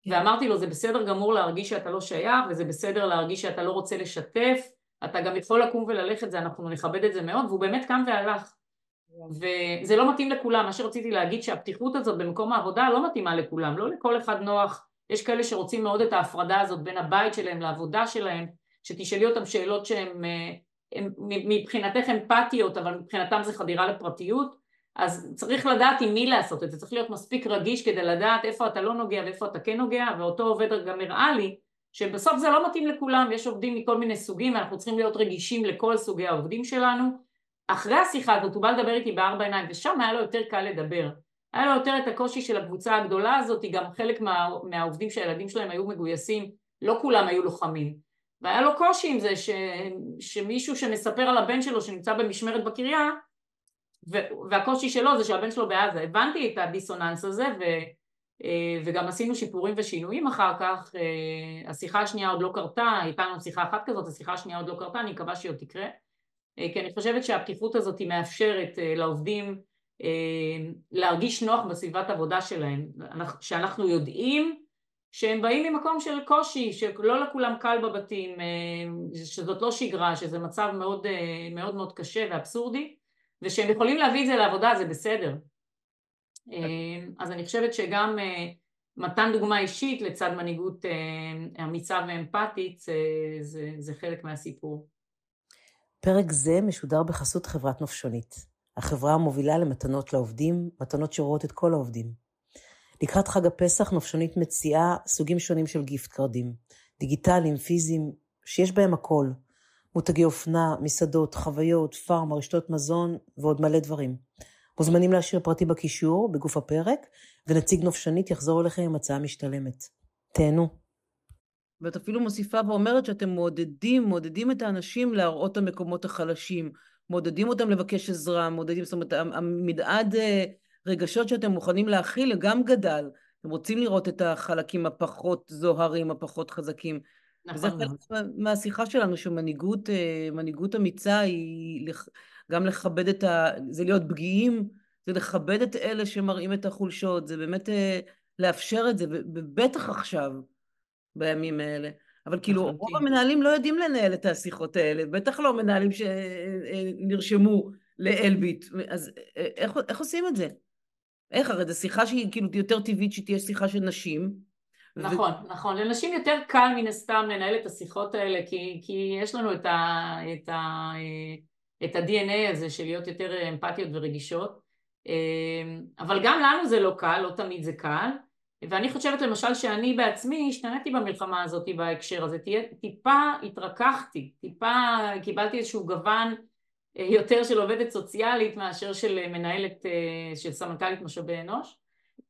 כן. ואמרתי לו זה בסדר גמור להרגיש שאתה לא שייך וזה בסדר להרגיש שאתה לא רוצה לשתף אתה גם יכול לקום וללכת זה אנחנו נכבד את זה מאוד והוא באמת קם והלך. וזה לא מתאים לכולם. מה שרציתי להגיד שהפתיחות הזאת במקום העבודה לא מתאימה לכולם. לא לכל אחד נוח. יש כאלה שרוצים מאוד את ההפרדה הזאת בין הבית שלהם לעבודה שלהם שתשאלי אותם שאלות שהן מבחינתך אמפתיות אבל מבחינתם זה חדירה לפרטיות. אז צריך לדעת עם מי לעשות את זה, צריך להיות מספיק רגיש כדי לדעת איפה אתה לא נוגע ואיפה אתה כן נוגע ואותו עובד גם הראה לי שבסוף זה לא מתאים לכולם, יש עובדים מכל מיני סוגים ואנחנו צריכים להיות רגישים לכל סוגי העובדים שלנו. אחרי השיחה הזאת הוא בא לדבר איתי בארבע עיניים ושם היה לו יותר קל לדבר. היה לו יותר את הקושי של הקבוצה הגדולה הזאת, גם חלק מה, מהעובדים שהילדים שלהם היו מגויסים, לא כולם היו לוחמים. והיה לו קושי עם זה ש, שמישהו שמספר על הבן שלו שנמצא במשמרת בקריה והקושי שלו זה שהבן שלו בעזה. הבנתי את הדיסוננס הזה ו... אה, וגם עשינו שיפורים ושינויים אחר כך, אה, השיחה השנייה עוד לא קרתה, הייתה לנו שיחה אחת כזאת, השיחה השנייה עוד לא קרתה, אני מקווה שהיא עוד תקרה, אה, כי אני חושבת שהפתיחות הזאת היא מאפשרת לעובדים להרגיש נוח בסביבת עבודה שלהם, שאנחנו יודעים שהם באים ממקום של קושי, שלא לכולם קל בבתים, שזאת לא שגרה, שזה מצב מאוד מאוד, מאוד קשה ואבסורדי, ושהם יכולים להביא את זה לעבודה, זה בסדר. אמ, אז אני חושבת שגם אה, מתן דוגמה אישית לצד מנהיגות אה, אמיצה ואמפתית זה, זה, זה חלק מהסיפור. פרק זה משודר בחסות חברת נופשונית, החברה המובילה למתנות לעובדים, מתנות שרואות את כל העובדים. לקראת חג הפסח נופשונית מציעה סוגים שונים של גיפט קרדים, דיגיטליים, פיזיים, שיש בהם הכל. מותגי אופנה, מסעדות, חוויות, פארם, רשתות מזון ועוד מלא דברים. מוזמנים להשאיר פרטים בקישור, בגוף הפרק, ונציג נופשנית יחזור אליכם עם הצעה משתלמת. תהנו. ואת אפילו מוסיפה ואומרת שאתם מעודדים, מעודדים את האנשים להראות את המקומות החלשים, מעודדים אותם לבקש עזרה, מעודדים, זאת אומרת, המדעד אה, רגשות שאתם מוכנים להכיל גם גדל. אתם רוצים לראות את החלקים הפחות זוהרים, הפחות חזקים. נכון. וזה חלק מהשיחה שלנו, שמנהיגות אה, אמיצה היא גם לכבד את ה... זה להיות פגיעים, זה לכבד את אלה שמראים את החולשות, זה באמת אה, לאפשר את זה, ובטח עכשיו, בימים האלה. אבל כאילו, רוב המנהלים לא יודעים לנהל את השיחות האלה, בטח לא מנהלים שנרשמו לאלביט. אז איך, איך עושים את זה? איך? הרי זו שיחה שהיא כאילו יותר טבעית שתהיה שיחה של נשים. נכון, ו... נכון. לנשים יותר קל מן הסתם לנהל את השיחות האלה, כי, כי יש לנו את ה... את ה את ה-DNA הזה של להיות יותר אמפתיות ורגישות. אמ, אבל גם לנו זה לא קל, לא תמיד זה קל. ואני חושבת למשל שאני בעצמי השתנתי במלחמה הזאת בהקשר הזה, טיפה התרככתי, טיפה קיבלתי איזשהו גוון אה, יותר של עובדת סוציאלית מאשר של מנהלת, אה, של סמנכ"לית משאבי אנוש.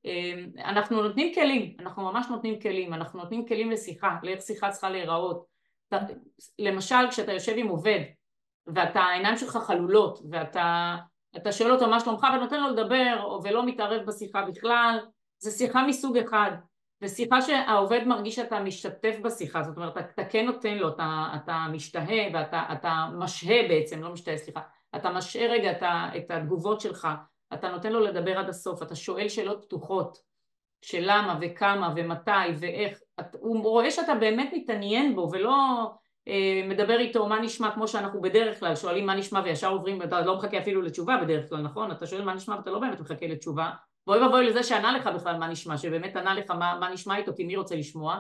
אמ, אנחנו נותנים כלים, אנחנו ממש נותנים כלים, אנחנו נותנים כלים לשיחה, לאיך שיחה צריכה להיראות. למשל כשאתה יושב עם עובד ואתה העיניים שלך חלולות ואתה שואל אותו מה שלומך? ונותן לו לדבר ולא מתערב בשיחה בכלל. זה שיחה מסוג אחד. ושיחה שהעובד מרגיש שאתה משתתף בשיחה. זאת אומרת אתה כן נותן לו אתה, אתה משתהה ואתה משהה בעצם לא משתהה סליחה. אתה משהה רגע את, את התגובות שלך. אתה נותן לו לדבר עד הסוף. אתה שואל שאלות פתוחות. של למה וכמה ומתי ואיך. הוא רואה שאתה באמת מתעניין בו ולא מדבר איתו מה נשמע כמו שאנחנו בדרך כלל שואלים מה נשמע וישר עוברים ואתה לא מחכה אפילו לתשובה בדרך כלל נכון? אתה שואל מה נשמע ואתה לא באמת מחכה לתשובה. ואוי ואבוי לזה שענה לך בכלל מה נשמע שבאמת ענה לך מה, מה נשמע איתו כי מי רוצה לשמוע?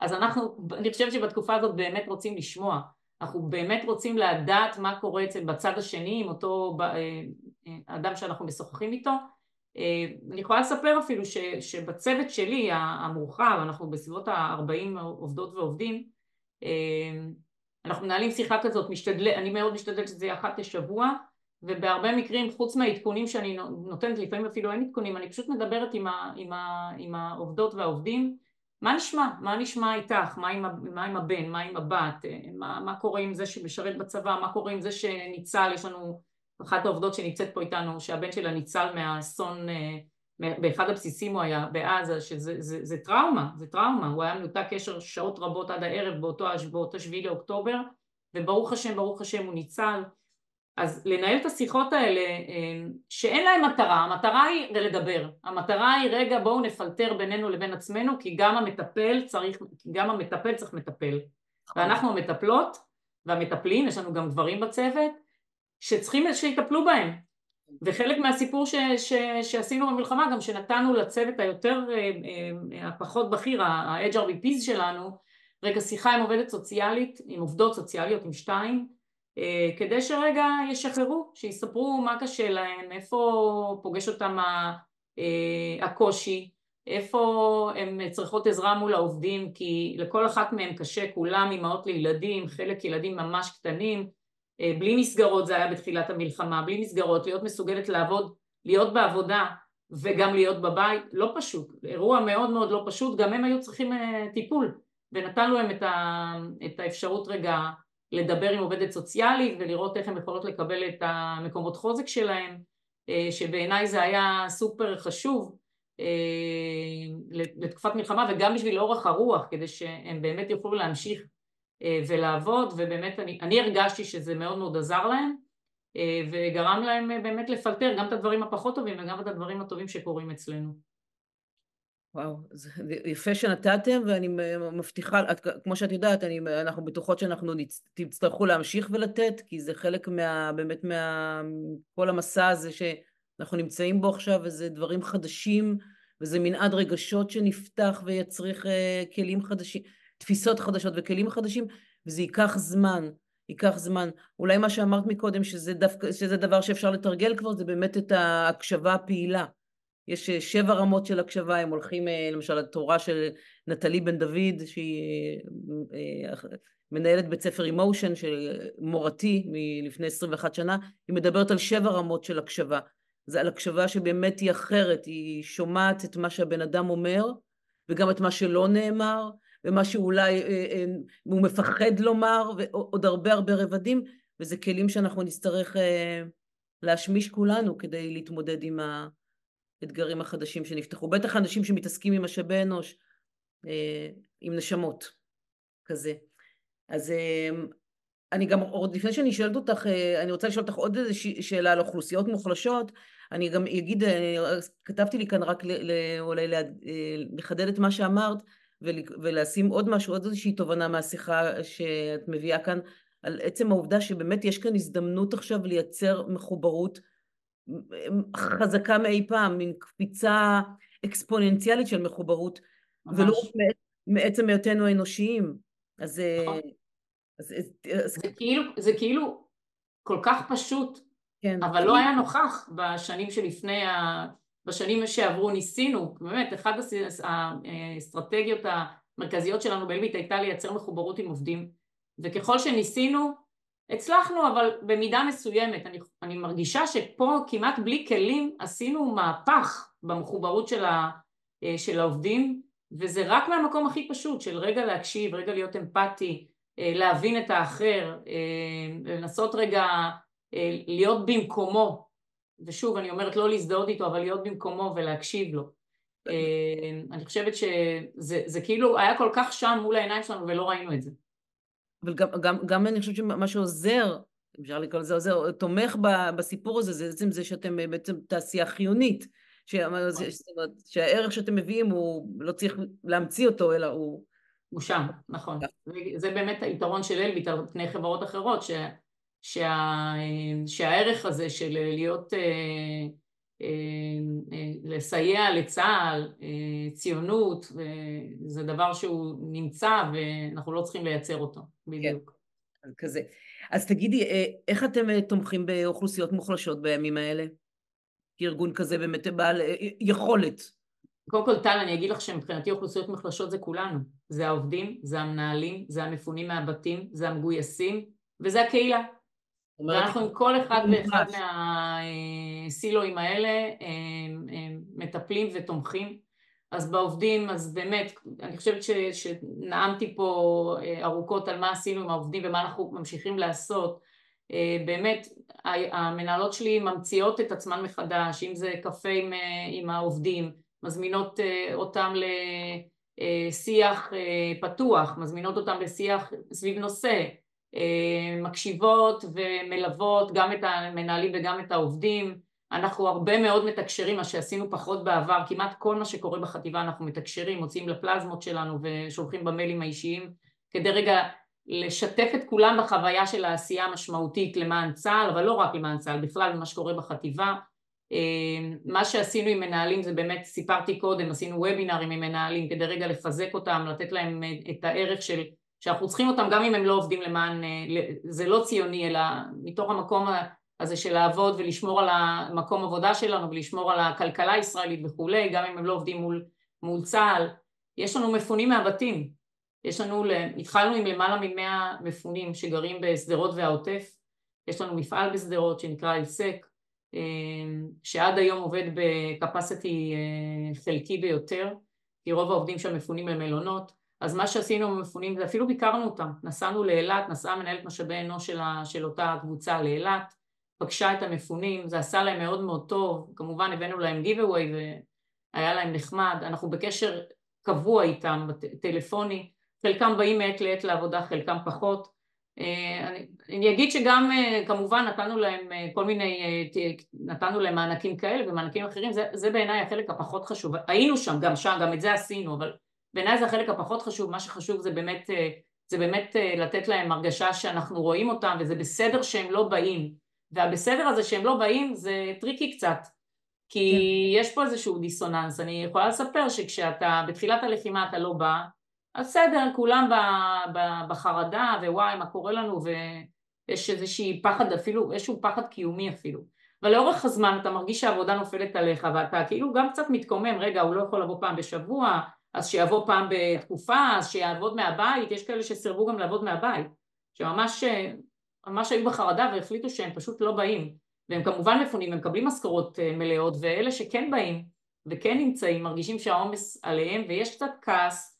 אז אנחנו אני חושבת שבתקופה הזאת באמת רוצים לשמוע. אנחנו באמת רוצים לדעת מה קורה אצל בצד השני עם אותו אדם שאנחנו משוחחים איתו. אני יכולה לספר אפילו ש, שבצוות שלי המורחב, אנחנו בסביבות ה-40 עובדות ועובדים, אנחנו מנהלים שיחה כזאת, משתדל, אני מאוד משתדלת שזה יהיה אחת לשבוע, ובהרבה מקרים, חוץ מהעדכונים שאני נותנת, לפעמים אפילו אין עדכונים, אני פשוט מדברת עם, ה, עם, ה, עם העובדות והעובדים, מה נשמע? מה נשמע איתך? מה עם, מה עם הבן? מה עם הבת? מה, מה קורה עם זה שמשרת בצבא? מה קורה עם זה שניצל? יש לנו אחת העובדות שנמצאת פה איתנו, שהבן שלה ניצל מהאסון, אה, באחד הבסיסים הוא היה בעזה, שזה זה, זה טראומה, זה טראומה, הוא היה מנותק קשר שעות רבות עד הערב באותו, באותו שביעי לאוקטובר, וברוך השם, ברוך השם הוא ניצל. אז לנהל את השיחות האלה אה, שאין להן מטרה, המטרה היא לדבר, המטרה היא רגע בואו נפלטר בינינו לבין עצמנו כי גם המטפל צריך, גם המטפל צריך מטפל. ואנחנו המטפלות והמטפלים, יש לנו גם גברים בצוות שצריכים שיטפלו בהם וחלק מהסיפור ש, ש, שעשינו במלחמה גם שנתנו לצוות היותר אה, אה, הפחות בכיר, ה-HRBPs שלנו, רגע שיחה עם עובדת סוציאלית, עם עובדות סוציאליות, עם שתיים אה, כדי שרגע ישחררו, שיספרו מה קשה להם, איפה פוגש אותם אה, הקושי, איפה הן צריכות עזרה מול העובדים, כי לכל אחת מהן קשה, כולם אימהות לילדים, חלק ילדים ממש קטנים, אה, בלי מסגרות זה היה בתחילת המלחמה, בלי מסגרות, להיות מסוגלת לעבוד, להיות בעבודה וגם להיות בבית, לא פשוט, אירוע מאוד מאוד לא פשוט, גם הם היו צריכים טיפול. ונתנו להם את האפשרות רגע לדבר עם עובדת סוציאלית ולראות איך הן יכולות לקבל את המקומות חוזק שלהן, אה, שבעיניי זה היה סופר חשוב אה, לתקופת מלחמה וגם בשביל אורך הרוח, כדי שהם באמת יוכלו להמשיך אה, ולעבוד, ובאמת אני, אני הרגשתי שזה מאוד מאוד עזר להם וגרם להם באמת לפלטר גם את הדברים הפחות טובים וגם את הדברים הטובים שקורים אצלנו. וואו, זה יפה שנתתם, ואני מבטיחה, את, כמו שאת יודעת, אני, אנחנו בטוחות שאנחנו תצטרכו להמשיך ולתת, כי זה חלק מה, באמת מה... כל המסע הזה שאנחנו נמצאים בו עכשיו, וזה דברים חדשים, וזה מנעד רגשות שנפתח ויצריך כלים חדשים, תפיסות חדשות וכלים חדשים, וזה ייקח זמן, ייקח זמן. אולי מה שאמרת מקודם, שזה, דווקא, שזה דבר שאפשר לתרגל כבר, זה באמת את ההקשבה הפעילה. יש אה, שבע רמות של הקשבה, הם הולכים אה, למשל לתורה של נטלי בן דוד, שהיא אה, מנהלת בית ספר אימושן של מורתי מלפני 21 שנה, היא מדברת על שבע רמות של הקשבה. זה על הקשבה שבאמת היא אחרת, היא שומעת את מה שהבן אדם אומר, וגם את מה שלא נאמר, ומה שאולי הוא מפחד לומר, ועוד הרבה הרבה רבדים, וזה כלים שאנחנו נצטרך להשמיש כולנו כדי להתמודד עם. האתגרים החדשים שנפתחו. בטח אנשים שמתעסקים עם משאבי אנוש, אה, עם נשמות, כזה. אז אה, אני גם, עוד לפני שאני שואלת אותך, אה, אני רוצה לשאול אותך עוד איזושהי שאלה על אוכלוסיות מוחלשות. אני גם אגיד, כתבתי לי כאן רק אולי לחדד את מה שאמרת, ולשים עוד משהו, עוד איזושהי תובנה מהשיחה שאת מביאה כאן, על עצם העובדה שבאמת יש כאן הזדמנות עכשיו לייצר מחוברות חזקה מאי פעם, מין קפיצה אקספוננציאלית של מחוברות, ממש. ולא רק מעצם היותנו אנושיים. אז, נכון. אז, אז... זה, כאילו, זה כאילו כל כך פשוט, כן. אבל לא היה נוכח בשנים שלפני, ה... בשנים שעברו ניסינו, באמת, אחת האסטרטגיות המרכזיות שלנו באלביט הייתה לייצר מחוברות עם עובדים, וככל שניסינו הצלחנו אבל במידה מסוימת, אני, אני מרגישה שפה כמעט בלי כלים עשינו מהפך במחוברות של, ה, אה, של העובדים וזה רק מהמקום הכי פשוט של רגע להקשיב, רגע להיות אמפתי, אה, להבין את האחר, אה, לנסות רגע להיות במקומו ושוב אני אומרת לא להזדהות איתו אבל להיות במקומו ולהקשיב לו אני חושבת שזה כאילו היה כל כך שם מול העיניים שלנו ולא ראינו את זה אבל גם, גם, גם אני חושבת שמה שעוזר, אפשר לקרוא לזה עוזר, תומך בסיפור הזה, זה בעצם זה שאתם בעצם תעשייה חיונית, ש... נכון. שהערך שאתם מביאים הוא לא צריך להמציא אותו, אלא הוא... הוא שם, נכון. זה באמת היתרון של אלביט על פני חברות אחרות, ש... שה... שהערך הזה של להיות, אה, אה, אה, לסייע לצה"ל, ציונות, זה דבר שהוא נמצא ואנחנו לא צריכים לייצר אותו. בדיוק. כזה. אז תגידי, אה, איך אתם אה, תומכים באוכלוסיות מוחלשות בימים האלה? כארגון כזה באמת בעל אה, יכולת. קודם כל, טל, אני אגיד לך שמבחינתי אוכלוסיות מוחלשות זה כולנו. זה העובדים, זה המנהלים, זה המפונים מהבתים, זה המגויסים, וזה הקהילה. ואנחנו עם כל אחד ואחד מהסילואים האלה מטפלים ותומכים. אז בעובדים, אז באמת, אני חושבת ש, שנאמתי פה אה, ארוכות על מה עשינו עם העובדים ומה אנחנו ממשיכים לעשות. אה, באמת, המנהלות שלי ממציאות את עצמן מחדש, אם זה קפה עם, אה, עם העובדים, מזמינות אותם לשיח פתוח, מזמינות אותם לשיח סביב נושא, מקשיבות ומלוות גם את המנהלים וגם את העובדים, אנחנו הרבה מאוד מתקשרים, מה שעשינו פחות בעבר, כמעט כל מה שקורה בחטיבה אנחנו מתקשרים, מוציאים לפלזמות שלנו ושולחים במיילים האישיים כדי רגע לשתף את כולם בחוויה של העשייה המשמעותית למען צה"ל, אבל לא רק למען צה"ל, בכלל ממה שקורה בחטיבה. אה, מה שעשינו עם מנהלים זה באמת, סיפרתי קודם, עשינו וובינארים עם מנהלים כדי רגע לחזק אותם, לתת להם את הערך של שאנחנו צריכים אותם גם אם הם לא עובדים למען, אה, זה לא ציוני אלא מתוך המקום הזה של לעבוד ולשמור על המקום עבודה שלנו ולשמור על הכלכלה הישראלית וכולי, גם אם הם לא עובדים מול, מול צה"ל. יש לנו מפונים מהבתים. יש לנו, התחלנו עם למעלה ממאה מפונים שגרים בשדרות והעוטף. יש לנו מפעל בשדרות שנקרא אלסק, אה, שעד היום עובד בקפסיטי אה, חלקי ביותר, כי רוב העובדים שם מפונים למלונות. אז מה שעשינו עם המפונים זה אפילו ביקרנו אותם, נסענו לאילת, נסעה מנהלת משאבי אנוש של, של אותה קבוצה לאילת, פגשה את המפונים, זה עשה להם מאוד מאוד טוב, כמובן הבאנו להם giveaway והיה להם נחמד, אנחנו בקשר קבוע איתם, טלפוני, חלקם באים מעת לעת לעבודה, חלקם פחות. אה, אני, אני אגיד שגם אה, כמובן נתנו להם אה, כל מיני, נתנו להם מענקים כאלה ומענקים אחרים, זה, זה בעיניי החלק הפחות חשוב, היינו שם, גם שם, גם את זה עשינו, אבל בעיניי זה החלק הפחות חשוב, מה שחשוב זה באמת, זה באמת לתת להם הרגשה שאנחנו רואים אותם וזה בסדר שהם לא באים, והבסדר הזה שהם לא באים זה tricky קצת. כי כן. יש פה איזשהו דיסוננס, אני יכולה לספר שכשאתה בתחילת הלחימה אתה לא בא אז בסדר, כולם בחרדה ווואי מה קורה לנו? ויש איזושהי פחד אפילו, איזשהו פחד קיומי אפילו. אבל לאורך הזמן אתה מרגיש שהעבודה נופלת עליך ואתה כאילו גם קצת מתקומם, רגע הוא לא יכול לבוא פעם בשבוע אז שיבוא פעם בתקופה, אז שיעבוד מהבית, יש כאלה שסירבו גם לעבוד מהבית. שממש ממש היו בחרדה והחליטו שהם פשוט לא באים. והם כמובן מפונים, הם מקבלים משכורות אה, מלאות ואלה שכן באים וכן נמצאים מרגישים שהעומס עליהם ויש קצת כעס.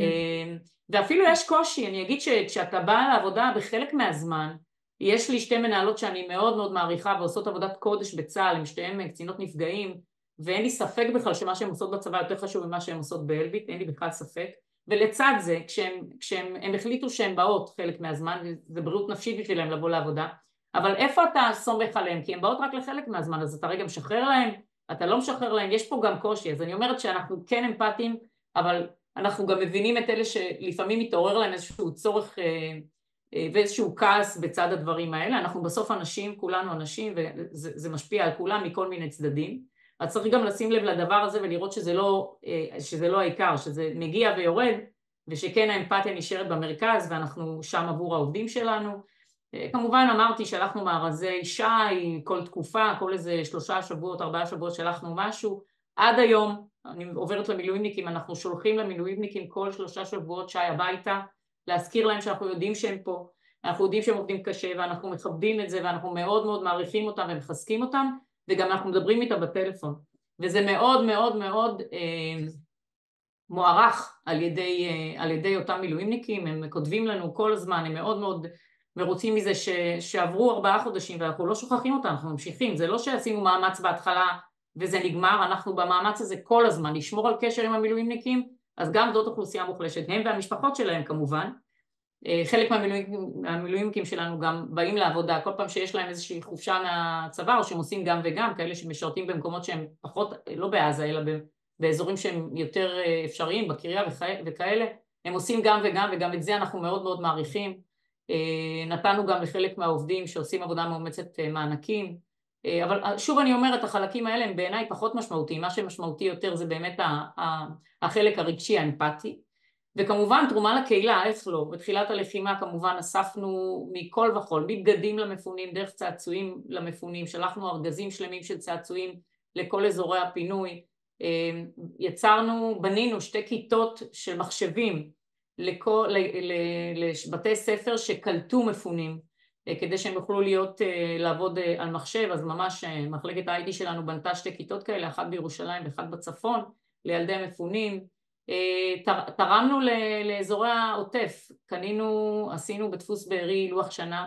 Mm. אה, ואפילו יש קושי, אני אגיד שכשאתה בא לעבודה בחלק מהזמן יש לי שתי מנהלות שאני מאוד מאוד מעריכה ועושות עבודת קודש בצה"ל, הן שתיהן קצינות נפגעים ואין לי ספק בכלל שמה שהן עושות בצבא יותר חשוב ממה שהן עושות באלביט, אין לי בכלל ספק ולצד זה, כשהם, כשהם הם החליטו שהן באות חלק מהזמן, זה בריאות נפשית בשבילם לבוא לעבודה, אבל איפה אתה סומך עליהם? כי הן באות רק לחלק מהזמן, אז אתה רגע משחרר להם, אתה לא משחרר להם, יש פה גם קושי, אז אני אומרת שאנחנו כן אמפתיים, אבל אנחנו גם מבינים את אלה שלפעמים מתעורר להם איזשהו צורך אה, אה, ואיזשהו כעס בצד הדברים האלה, אנחנו בסוף אנשים, כולנו אנשים, וזה משפיע על כולם מכל מיני צדדים. אז צריך גם לשים לב לדבר הזה ולראות שזה לא, אה, שזה לא העיקר, שזה מגיע ויורד ושכן האמפתיה נשארת במרכז ואנחנו שם עבור העובדים שלנו. אה, כמובן אמרתי שלחנו מארזי שי כל תקופה, כל איזה שלושה שבועות, ארבעה שבועות שלחנו משהו. עד היום, אני עוברת למילואימניקים, אנחנו שולחים למילואימניקים כל שלושה שבועות שי הביתה, להזכיר להם שאנחנו יודעים שהם פה, אנחנו יודעים שהם עובדים קשה ואנחנו מכבדים את זה ואנחנו מאוד מאוד מעריכים אותם ומחזקים אותם וגם אנחנו מדברים איתה בטלפון. וזה מאוד מאוד מאוד אה, מוערך על ידי, אה, על ידי אותם מילואימניקים, הם כותבים לנו כל הזמן, הם מאוד מאוד מרוצים מזה ש, שעברו ארבעה חודשים ואנחנו לא שוכחים אותם, אנחנו ממשיכים, זה לא שעשינו מאמץ בהתחלה וזה נגמר, אנחנו במאמץ הזה כל הזמן, לשמור על קשר עם המילואימניקים, אז גם זאת אוכלוסייה מוחלשת, הם והמשפחות שלהם כמובן, חלק מהמילואימניקים שלנו גם באים לעבודה, כל פעם שיש להם איזושהי חופשה מהצבא או שהם עושים גם וגם, כאלה שמשרתים במקומות שהם פחות, לא בעזה אלא באזורים שהם יותר אה, אפשריים, בקריה וכאלה, הם עושים גם וגם וגם את זה אנחנו מאוד מאוד מעריכים. אה, נתנו גם לחלק מהעובדים שעושים עבודה מאומצת מענקים, אבל שוב אני אומרת, החלקים האלה הם בעיניי פחות משמעותיים, מה שמשמעותי יותר זה באמת החלק הרגשי האמפתי וכמובן תרומה לקהילה, איך לא? בתחילת הלחימה כמובן אספנו מכל וכול, מבגדים למפונים, דרך צעצועים למפונים, שלחנו ארגזים שלמים של צעצועים לכל אזורי הפינוי, אמ, יצרנו, בנינו שתי כיתות של מחשבים לכל, לבתי ספר שקלטו מפונים אה, כדי שהם יוכלו להיות, אה, לעבוד אה, על מחשב, אז ממש מחלקת ה-ID שלנו בנתה שתי כיתות כאלה, אחת בירושלים ואחת בצפון, לילדי המפונים. תרמנו לאזורי העוטף, קנינו, עשינו בדפוס בארי לוח שנה,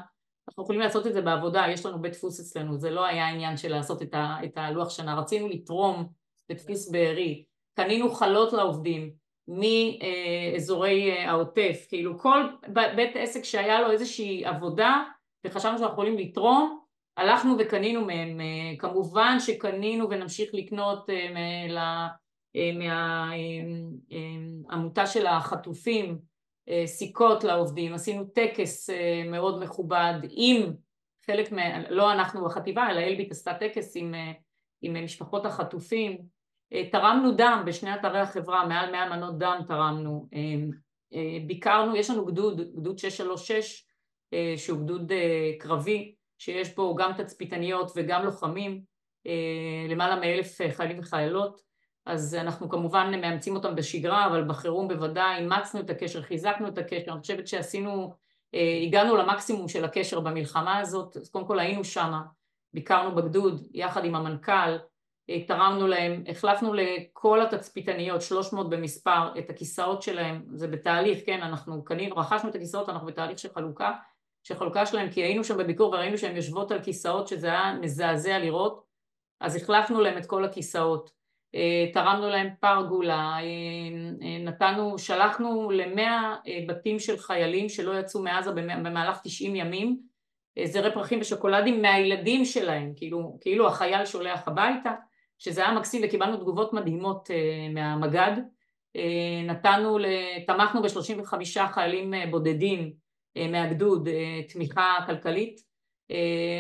אנחנו יכולים לעשות את זה בעבודה, יש לנו בית דפוס אצלנו, זה לא היה עניין של לעשות את הלוח שנה, רצינו לתרום בדפוס בארי, קנינו חלות לעובדים מאזורי העוטף, כאילו כל בית עסק שהיה לו איזושהי עבודה וחשבנו שאנחנו יכולים לתרום, הלכנו וקנינו מהם, כמובן שקנינו ונמשיך לקנות מהעמותה של החטופים סיכות לעובדים, עשינו טקס מאוד מכובד עם חלק, מה, לא אנחנו בחטיבה אלא אלביט עשתה טקס עם, עם משפחות החטופים, תרמנו דם בשני אתרי החברה, מעל 100 מנות דם תרמנו, ביקרנו, יש לנו גדוד, גדוד 636 אה, שהוא גדוד אה, קרבי, שיש בו גם תצפיתניות וגם לוחמים, אה, למעלה מאלף חיילים וחיילות, אז אנחנו כמובן מאמצים אותם בשגרה, אבל בחירום בוודאי אימצנו את הקשר, חיזקנו את הקשר, אני חושבת שעשינו, הגענו למקסימום של הקשר במלחמה הזאת, אז קודם כל היינו שמה, ביקרנו בגדוד יחד עם המנכ"ל, תרמנו להם, החלפנו לכל התצפיתניות, 300 במספר, את הכיסאות שלהם, זה בתהליך, כן, אנחנו קנינו, רכשנו את הכיסאות, אנחנו בתהליך של חלוקה, של חלוקה שלהם, כי היינו שם בביקור וראינו שהן יושבות על כיסאות שזה היה מזעזע לראות, אז החלפנו להם את כל הכיסאות, אה, תרמנו להם פרגולה, אה, אה, נתנו, שלחנו למאה בתים של חיילים שלא יצאו מעזה במהלך 90 ימים, זרי פרחים ושוקולדים מהילדים שלהם, כאילו, כאילו החייל שולח הביתה, שזה היה מקסים וקיבלנו תגובות מדהימות מהמג"ד, נתנו, תמכנו ב-35 חיילים בודדים אה, מהגדוד אה, תמיכה כלכלית, אה,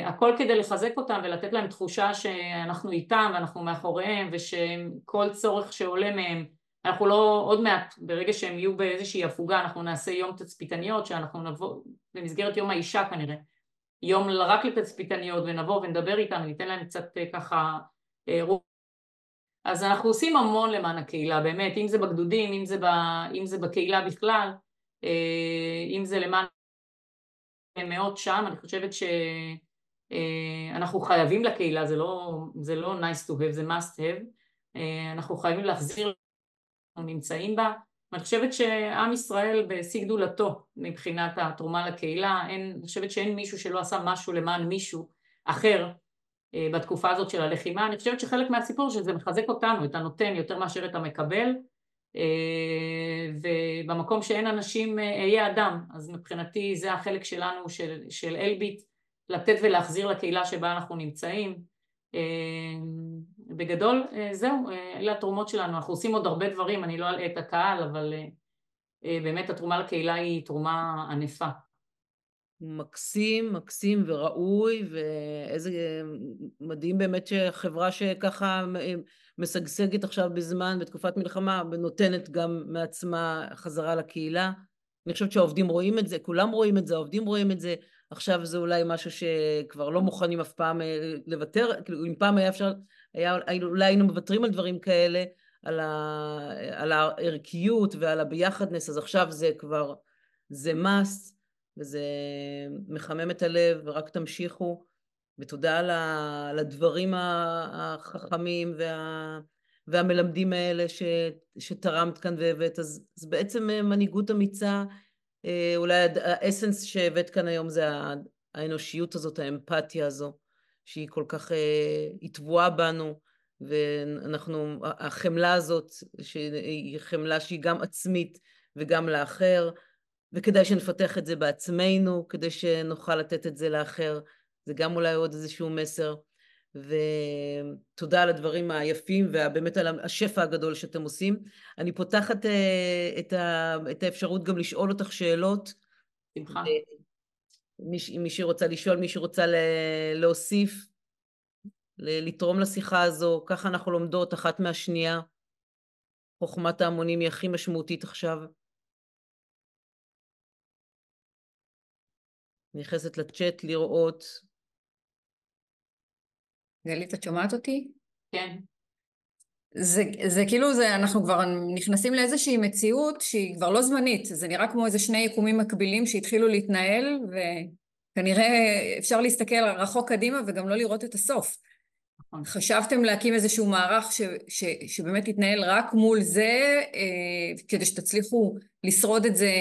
הכל כדי לחזק אותם ולתת להם תחושה שאנחנו איתם ואנחנו מאחוריהם ושכל צורך שעולה מהם אנחנו לא, עוד מעט, ברגע שהם יהיו באיזושהי הפוגה אנחנו נעשה יום תצפיתניות שאנחנו נבוא, במסגרת יום האישה כנראה, יום רק לתצפיתניות ונבוא ונדבר איתם וניתן להם קצת ככה רוח. אז אנחנו עושים המון למען הקהילה, באמת, אם זה בגדודים, אם זה, ב, אם זה בקהילה בכלל, אם זה למען מאוד שם, אני חושבת שאנחנו אה, חייבים לקהילה, זה לא, זה לא nice to have, זה must have, אה, אנחנו חייבים להחזיר, אנחנו נמצאים בה, ואני חושבת שעם ישראל בשיא גדולתו מבחינת התרומה לקהילה, אין, אני חושבת שאין מישהו שלא עשה משהו למען מישהו אחר אה, בתקופה הזאת של הלחימה, אני חושבת שחלק מהסיפור שזה מחזק אותנו, את הנותן יותר מאשר את המקבל, ובמקום שאין אנשים אהיה אה, אדם, אז מבחינתי זה החלק שלנו של, של אלביט, לתת ולהחזיר לקהילה שבה אנחנו נמצאים. אה, בגדול זהו, אלה התרומות שלנו, אנחנו עושים עוד הרבה דברים, אני לא אלאה את הקהל, אבל באמת התרומה לקהילה היא תרומה ענפה. מקסים, מקסים וראוי, ואיזה מדהים באמת שחברה שככה משגשגת עכשיו בזמן, בתקופת מלחמה, ונותנת גם מעצמה חזרה לקהילה. אני חושבת שהעובדים רואים את זה, כולם רואים את זה, העובדים רואים את זה. עכשיו זה אולי משהו שכבר לא מוכנים אף פעם אה, לוותר, כאילו אם פעם היה אפשר, היה, אולי היינו מוותרים על דברים כאלה, על, ה, על הערכיות ועל הביחדנס, אז עכשיו זה כבר, זה must, וזה מחמם את הלב, ורק תמשיכו. ותודה על הדברים החכמים וה, והמלמדים האלה ש, שתרמת כאן והבאת. אז, אז בעצם אה, מנהיגות אמיצה, אה, אולי האסנס שהבאת כאן היום זה האנושיות הזאת, האמפתיה הזו, שהיא כל כך, אה, היא טבועה בנו, ואנחנו, החמלה הזאת, שהיא חמלה שהיא גם עצמית וגם לאחר, וכדאי שנפתח את זה בעצמנו, כדי שנוכל לתת את זה לאחר. זה גם אולי עוד איזשהו מסר. ותודה על הדברים היפים ובאמת על השפע הגדול שאתם עושים. אני פותחת uh, את, ה... את האפשרות גם לשאול אותך שאלות. שמחה. אה, אם מישהי רוצה לשאול, מישהי רוצה ל- להוסיף, ל- לתרום לשיחה הזו, ככה אנחנו לומדות אחת מהשנייה. חוכמת ההמונים היא הכי משמעותית עכשיו. נכנסת לצ'אט לראות גלית, את שומעת אותי? כן. זה, זה כאילו, זה, אנחנו כבר נכנסים לאיזושהי מציאות שהיא כבר לא זמנית, זה נראה כמו איזה שני יקומים מקבילים שהתחילו להתנהל, וכנראה אפשר להסתכל רחוק קדימה וגם לא לראות את הסוף. נכון. חשבתם להקים איזשהו מערך ש, ש, שבאמת יתנהל רק מול זה, אה, כדי שתצליחו לשרוד את זה,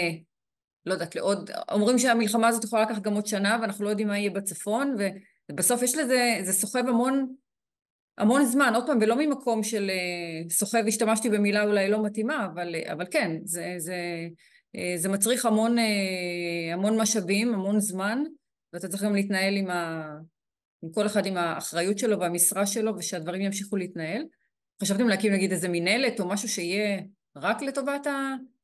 לא יודעת, לעוד... אומרים שהמלחמה הזאת יכולה לקחת גם עוד שנה, ואנחנו לא יודעים מה יהיה בצפון, ובסוף יש לזה, זה סוחב המון, המון זמן, עוד פעם, ולא ממקום של אה, סוחב, השתמשתי במילה אולי לא מתאימה, אבל, אבל כן, זה, זה, אה, זה מצריך המון, המון משאבים, המון זמן, ואתה צריך גם להתנהל עם ה... עם כל אחד עם האחריות שלו והמשרה שלו ושהדברים ימשיכו להתנהל. חשבתם להקים נגיד איזה מינהלת או משהו שיהיה רק לטובת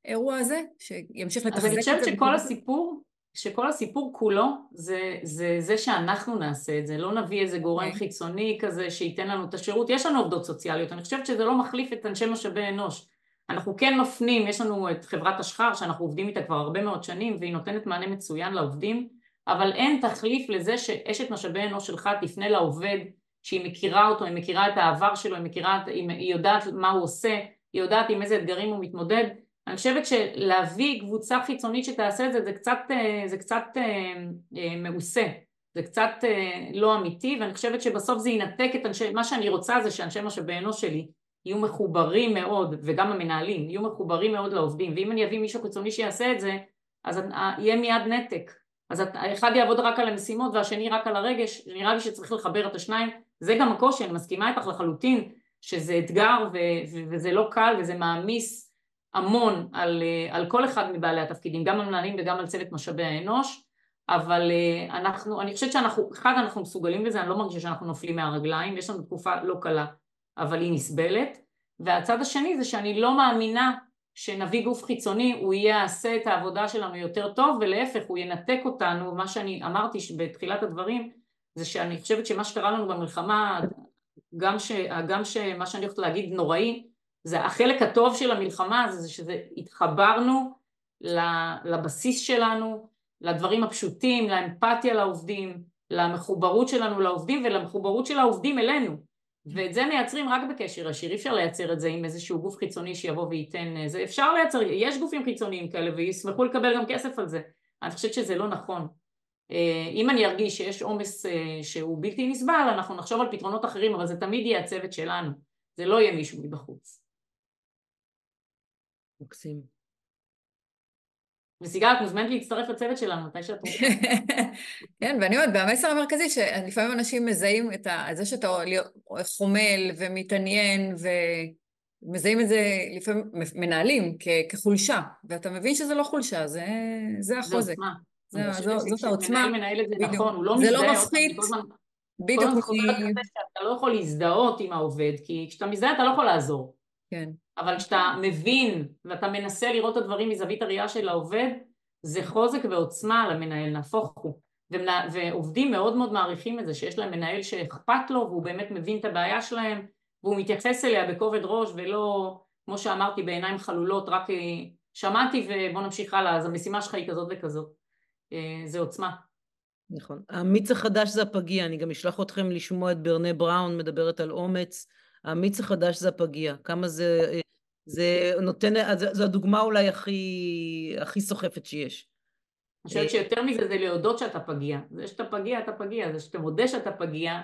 האירוע הזה? שימשיך לתחזק את זה? אז אני חושבת שכל הסיפור, שכל הסיפור כולו זה, זה זה שאנחנו נעשה את זה, לא נביא איזה גורם okay. אוקיי. חיצוני כזה שייתן לנו את השירות, יש לנו עובדות סוציאליות, אני חושבת שזה לא מחליף את אנשי משאבי אנוש. אנחנו כן מפנים, יש לנו את חברת השחר שאנחנו עובדים איתה כבר הרבה מאוד שנים והיא נותנת מענה מצוין לעובדים אבל אין תחליף לזה שאשת משאבי אנוש שלך תפנה לעובד שהיא מכירה אותו, היא מכירה את העבר שלו, היא מכירה, היא יודעת מה הוא עושה, היא יודעת עם איזה אתגרים הוא מתמודד. אני חושבת שלהביא קבוצה חיצונית שתעשה את זה, זה קצת, אה, זה קצת אה, אה, מעושה, זה קצת לא אמיתי, ואני חושבת שבסוף זה ינתק את אנשי, מה שאני רוצה זה שאנשי משאבי אנוש שלי יהיו מחוברים מאוד, וגם המנהלים, יהיו מחוברים מאוד לעובדים, ואם אני אביא מישהו חיצוני שיעשה את זה, אז יהיה מיד נתק. אז האחד יעבוד רק על המשימות והשני רק על הרגש, נראה לי שצריך לחבר את השניים, זה גם הקושי, אני מסכימה איתך לחלוטין שזה אתגר ו- ו- וזה לא קל וזה מעמיס המון על, על כל אחד מבעלי התפקידים, גם על מנהלים וגם על צוות משאבי האנוש, אבל אה, אנחנו, אני חושבת שאנחנו, אחד אנחנו מסוגלים בזה, אני לא מרגישה שאנחנו נופלים מהרגליים, יש לנו תקופה לא קלה, אבל היא נסבלת, והצד השני זה שאני לא מאמינה שנביא גוף חיצוני הוא יעשה את העבודה שלנו יותר טוב ולהפך הוא ינתק אותנו. מה שאני אמרתי בתחילת הדברים זה שאני חושבת שמה שקרה לנו במלחמה גם, ש, גם שמה שאני הולכת להגיד נוראי זה החלק הטוב של המלחמה זה שזה התחברנו לבסיס שלנו לדברים הפשוטים לאמפתיה לעובדים למחוברות שלנו לעובדים ולמחוברות של העובדים אלינו ואת זה מייצרים רק בקשר ישיר, אי אפשר לייצר את זה עם איזשהו גוף חיצוני שיבוא וייתן אה, זה, אפשר לייצר, יש גופים חיצוניים כאלה וישמחו לקבל גם כסף על זה, אני חושבת שזה לא נכון. אה, אם אני ארגיש שיש עומס אה, שהוא בלתי נסבל, אנחנו נחשוב על פתרונות אחרים, אבל זה תמיד יהיה הצוות שלנו, זה לא יהיה מישהו מבחוץ. מקסים. וסיגל, את מוזמנת להצטרף לצוות שלנו, מתי שאת רוצה. <laughs> כן, ואני אומרת, והמסר המרכזי, שלפעמים אנשים מזהים את זה שאתה חומל ומתעניין, ומזהים את זה, לפעמים מנהלים כחולשה, ואתה מבין שזה לא חולשה, זה, זה החוזק. זה עוצמה. זאת העוצמה. מנהל מנהל את זה נכון, הוא לא מזדהה. זה לא מפחית. בדיוק. כל הזמן אתה לא יכול להזדהות עם העובד, כי כשאתה מזדהה אתה לא יכול לעזור. כן. אבל כשאתה מבין ואתה מנסה לראות את הדברים מזווית הראייה של העובד, זה חוזק ועוצמה למנהל, נהפוך הוא. ועובדים מאוד מאוד מעריכים את זה, שיש להם מנהל שאכפת לו והוא באמת מבין את הבעיה שלהם והוא מתייחס אליה בכובד ראש ולא, כמו שאמרתי, בעיניים חלולות, רק אה, שמעתי ובוא נמשיך הלאה, אז המשימה שלך היא כזאת וכזאת. אה, זה עוצמה. נכון. המיץ החדש זה הפגיע, אני גם אשלח אתכם לשמוע את ברנה בראון מדברת על אומץ. המיץ החדש זה הפגיע, כמה זה, זה נותן, זו הדוגמה אולי הכי, הכי סוחפת שיש. אני חושבת שיותר מזה זה להודות שאתה פגיע. זה שאתה פגיע, אתה פגיע, זה שאתה מודה שאתה פגיע,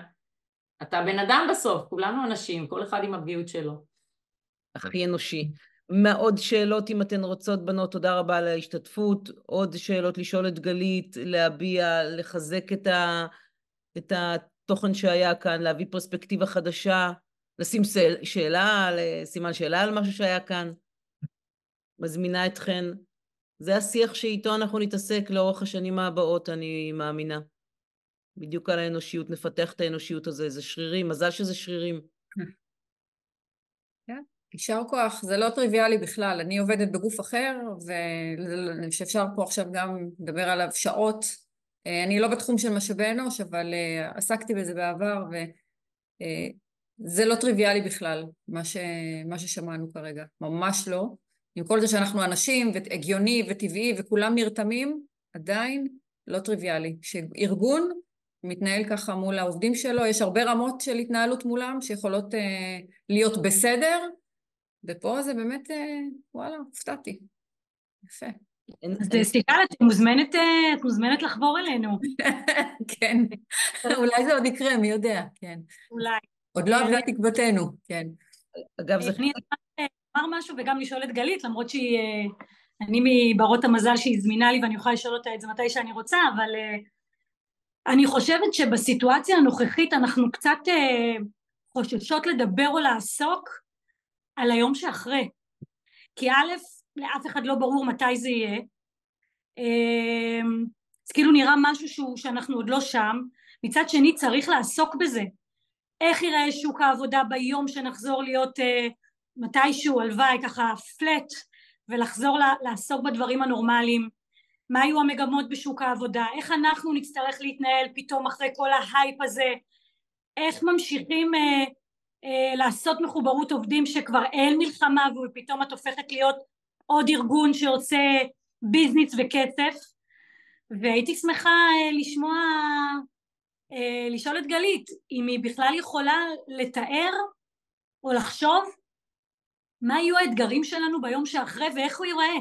אתה בן אדם בסוף, כולנו אנשים, כל אחד עם הפגיעות שלו. הכי אנושי. מה עוד שאלות אם אתן רוצות בנות, תודה רבה על ההשתתפות. עוד שאלות לשאול את גלית, להביע, לחזק את, ה, את התוכן שהיה כאן, להביא פרספקטיבה חדשה. לשים שאלה, סימן שאלה על משהו שהיה כאן. מזמינה אתכן. זה השיח שאיתו אנחנו נתעסק לאורך השנים הבאות, אני מאמינה. בדיוק על האנושיות, נפתח את האנושיות הזה, זה שרירים, מזל שזה שרירים. כן, יישר כוח, זה לא טריוויאלי בכלל. אני עובדת בגוף אחר, ושאפשר פה עכשיו גם לדבר עליו שעות. אה, אני לא בתחום של משאבי אנוש, אבל אה, עסקתי בזה בעבר, ו... זה לא טריוויאלי בכלל, מה, ש... מה ששמענו כרגע, ממש לא. עם כל זה שאנחנו אנשים, והגיוני וטבעי וכולם נרתמים, עדיין לא טריוויאלי. שארגון מתנהל ככה מול העובדים שלו, יש הרבה רמות של התנהלות מולם שיכולות אה, להיות בסדר, ופה זה באמת, אה, וואלה, הופתעתי. יפה. אז סליחה, את מוזמנת, אה, את מוזמנת לחבור אלינו. <laughs> כן, <laughs> אולי זה עוד יקרה, מי יודע, כן. אולי. עוד לא אבדה תקוותנו, כן. אגב, זה... אני לומר משהו וגם לשאול את גלית, למרות שהיא... אני מברות המזל שהיא זמינה לי ואני יכולה לשאול אותה את זה מתי שאני רוצה, אבל אני חושבת שבסיטואציה הנוכחית אנחנו קצת חוששות לדבר או לעסוק על היום שאחרי. כי א', לאף אחד לא ברור מתי זה יהיה. זה כאילו נראה משהו שהוא, שאנחנו עוד לא שם. מצד שני צריך לעסוק בזה. איך יראה שוק העבודה ביום שנחזור להיות uh, מתישהו, הלוואי, ככה פלט, ולחזור לעסוק בדברים הנורמליים. מה היו המגמות בשוק העבודה? איך אנחנו נצטרך להתנהל פתאום אחרי כל ההייפ הזה? איך ממשיכים uh, uh, לעשות מחוברות עובדים שכבר אין מלחמה ופתאום את הופכת להיות עוד ארגון שעושה ביזנס וכסף? והייתי שמחה uh, לשמוע אה, לשאול את גלית אם היא בכלל יכולה לתאר או לחשוב מה יהיו האתגרים שלנו ביום שאחרי ואיך הוא ייראה.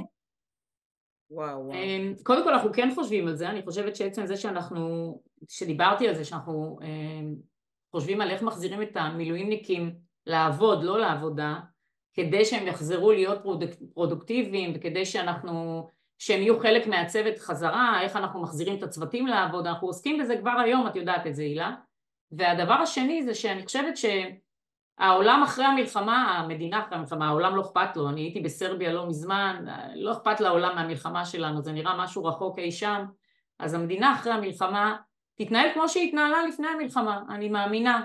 וואו וואו. אה, קודם כל אנחנו כן חושבים על זה, אני חושבת שעצם זה שאנחנו, שדיברתי על זה שאנחנו אה, חושבים על איך מחזירים את המילואימניקים לעבוד, לא לעבודה, כדי שהם יחזרו להיות פרודוקטיביים וכדי שאנחנו שהם יהיו חלק מהצוות חזרה, איך אנחנו מחזירים את הצוותים לעבוד, אנחנו עוסקים בזה כבר היום, את יודעת את זה הילה. והדבר השני זה שאני חושבת שהעולם אחרי המלחמה, המדינה אחרי המלחמה, העולם לא אכפת לו, אני הייתי בסרביה לא מזמן, לא אכפת לעולם מהמלחמה שלנו, זה נראה משהו רחוק אי שם, אז המדינה אחרי המלחמה תתנהל כמו שהיא התנהלה לפני המלחמה, אני מאמינה.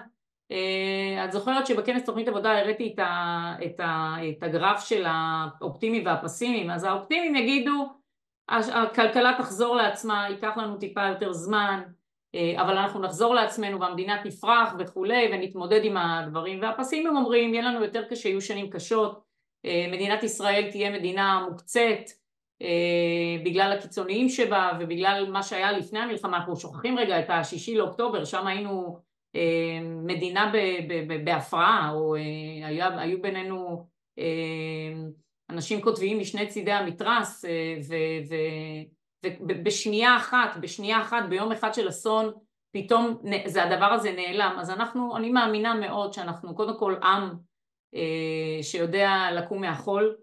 אה, את זוכרת שבכנס תוכנית עבודה הראיתי את, ה, את, ה, את הגרף של האופטימי והפסימיים, אז האופטימיים יגידו הכלכלה תחזור לעצמה, ייקח לנו טיפה יותר זמן, אה, אבל אנחנו נחזור לעצמנו והמדינה תפרח וכולי ונתמודד עם הדברים. והפסימים אומרים יהיה לנו יותר קשה, יהיו שנים קשות, אה, מדינת ישראל תהיה מדינה מוקצת אה, בגלל הקיצוניים שבה ובגלל מה שהיה לפני המלחמה, אנחנו שוכחים רגע את השישי לאוקטובר, שם היינו מדינה בהפרעה או היו בינינו אנשים כותבים משני צידי המתרס אה, ובשנייה אחת, בשנייה אחת, ביום אחד של אסון, פתאום זה הדבר הזה נעלם. אז אנחנו, אני מאמינה מאוד שאנחנו קודם כל עם אה, שיודע לקום מהחול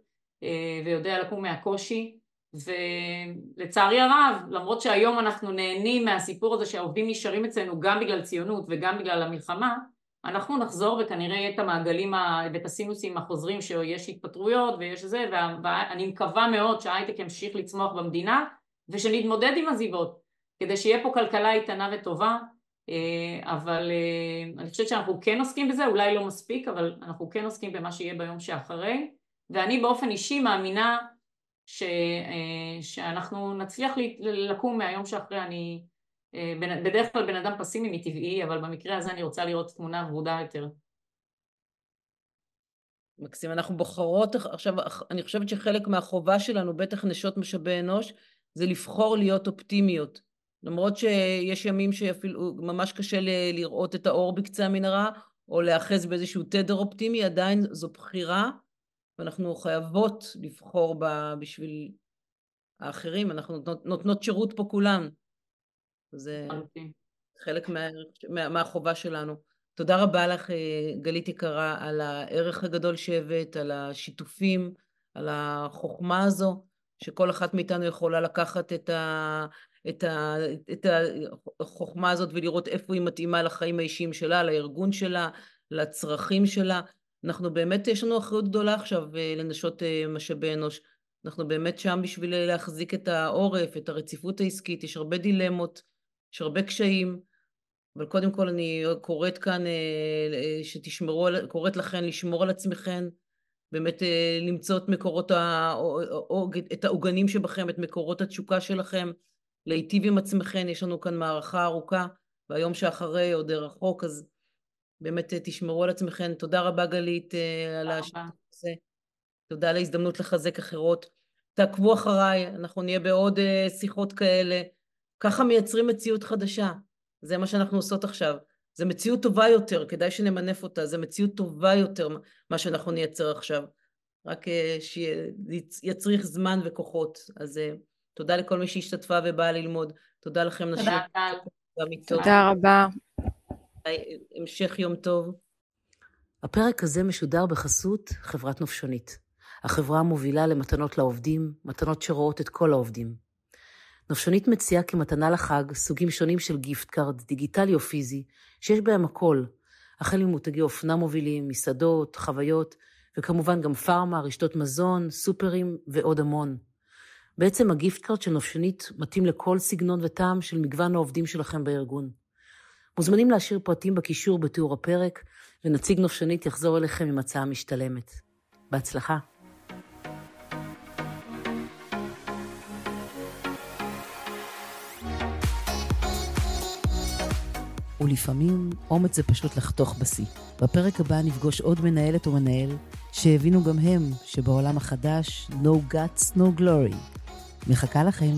אה, ויודע לקום מהקושי ולצערי הרב, למרות שהיום אנחנו נהנים מהסיפור הזה שהעובדים נשארים אצלנו גם בגלל ציונות וגם בגלל המלחמה, אנחנו נחזור וכנראה יהיה את המעגלים ואת הסינוסים החוזרים שיש התפטרויות ויש זה ואני מקווה מאוד שההייטק ימשיך לצמוח במדינה ושנתמודד עם עזיבות כדי שיהיה פה כלכלה איתנה וטובה אה, אבל אה, אני חושבת שאנחנו כן עוסקים בזה, אולי לא מספיק אבל אנחנו כן עוסקים במה שיהיה ביום שאחרי. ואני באופן אישי מאמינה ש, אה, שאנחנו נצליח לקום מהיום שאחרי אני בדרך כלל בן אדם פסימי מטבעי, אבל במקרה הזה אני רוצה לראות תמונה ורודה יותר. מקסים, אנחנו בוחרות, עכשיו, אני חושבת שחלק מהחובה שלנו, בטח נשות משאבי אנוש, זה לבחור להיות אופטימיות. למרות שיש ימים שאפילו ממש קשה לראות את האור בקצה המנהרה, או להיאחז באיזשהו תדר אופטימי, עדיין זו בחירה, ואנחנו חייבות לבחור בשביל האחרים, אנחנו נותנות שירות פה כולן. זה חלק מה, מה, מהחובה שלנו. תודה רבה לך, אה, גלית יקרה, על הערך הגדול שהבאת, על השיתופים, על החוכמה הזו, שכל אחת מאיתנו יכולה לקחת את, ה, את, ה, את החוכמה הזאת ולראות איפה היא מתאימה לחיים האישיים שלה, לארגון שלה, לצרכים שלה. אנחנו באמת, יש לנו אחריות גדולה עכשיו אה, לנשות אה, משאבי אנוש. אנחנו באמת שם בשביל להחזיק את העורף, את הרציפות העסקית, יש הרבה דילמות. יש הרבה קשיים, אבל קודם כל אני קוראת כאן אה, שתשמרו, קוראת לכן לשמור על עצמכן, באמת אה, למצוא את מקורות, ה... את העוגנים שבכם, את מקורות התשוקה שלכם, להיטיב עם עצמכן, יש לנו כאן מערכה ארוכה, והיום שאחרי עוד רחוק, אז באמת אה, תשמרו על עצמכן. תודה רבה גלית על השיתוף הזה. תודה על ההזדמנות לחזק אחרות. תעקבו אחריי, אנחנו נהיה בעוד שיחות כאלה. ככה מייצרים מציאות חדשה. זה מה שאנחנו עושות עכשיו. זו מציאות טובה יותר, כדאי שנמנף אותה, זו מציאות טובה יותר מה שאנחנו נייצר עכשיו. רק אה, שיצריך זמן וכוחות. אז אה, תודה לכל מי שהשתתפה ובאה ללמוד. תודה לכם נשים. תודה, טל. תודה רבה. המשך יום טוב. הפרק הזה משודר בחסות חברת נופשונית, החברה המובילה למתנות לעובדים, מתנות שרואות את כל העובדים. נופשונית מציעה כמתנה לחג סוגים שונים של gift card, דיגיטלי או פיזי, שיש בהם הכל, החל ממותגי אופנה מובילים, מסעדות, חוויות, וכמובן גם פארמה, רשתות מזון, סופרים ועוד המון. בעצם ה gift card של נופשונית מתאים לכל סגנון וטעם של מגוון העובדים שלכם בארגון. מוזמנים להשאיר פרטים בקישור בתיאור הפרק, ונציג נופשונית יחזור אליכם עם הצעה משתלמת. בהצלחה. ולפעמים אומץ זה פשוט לחתוך בשיא. בפרק הבא נפגוש עוד מנהלת או מנהל שהבינו גם הם שבעולם החדש no guts no glory. מחכה לכם.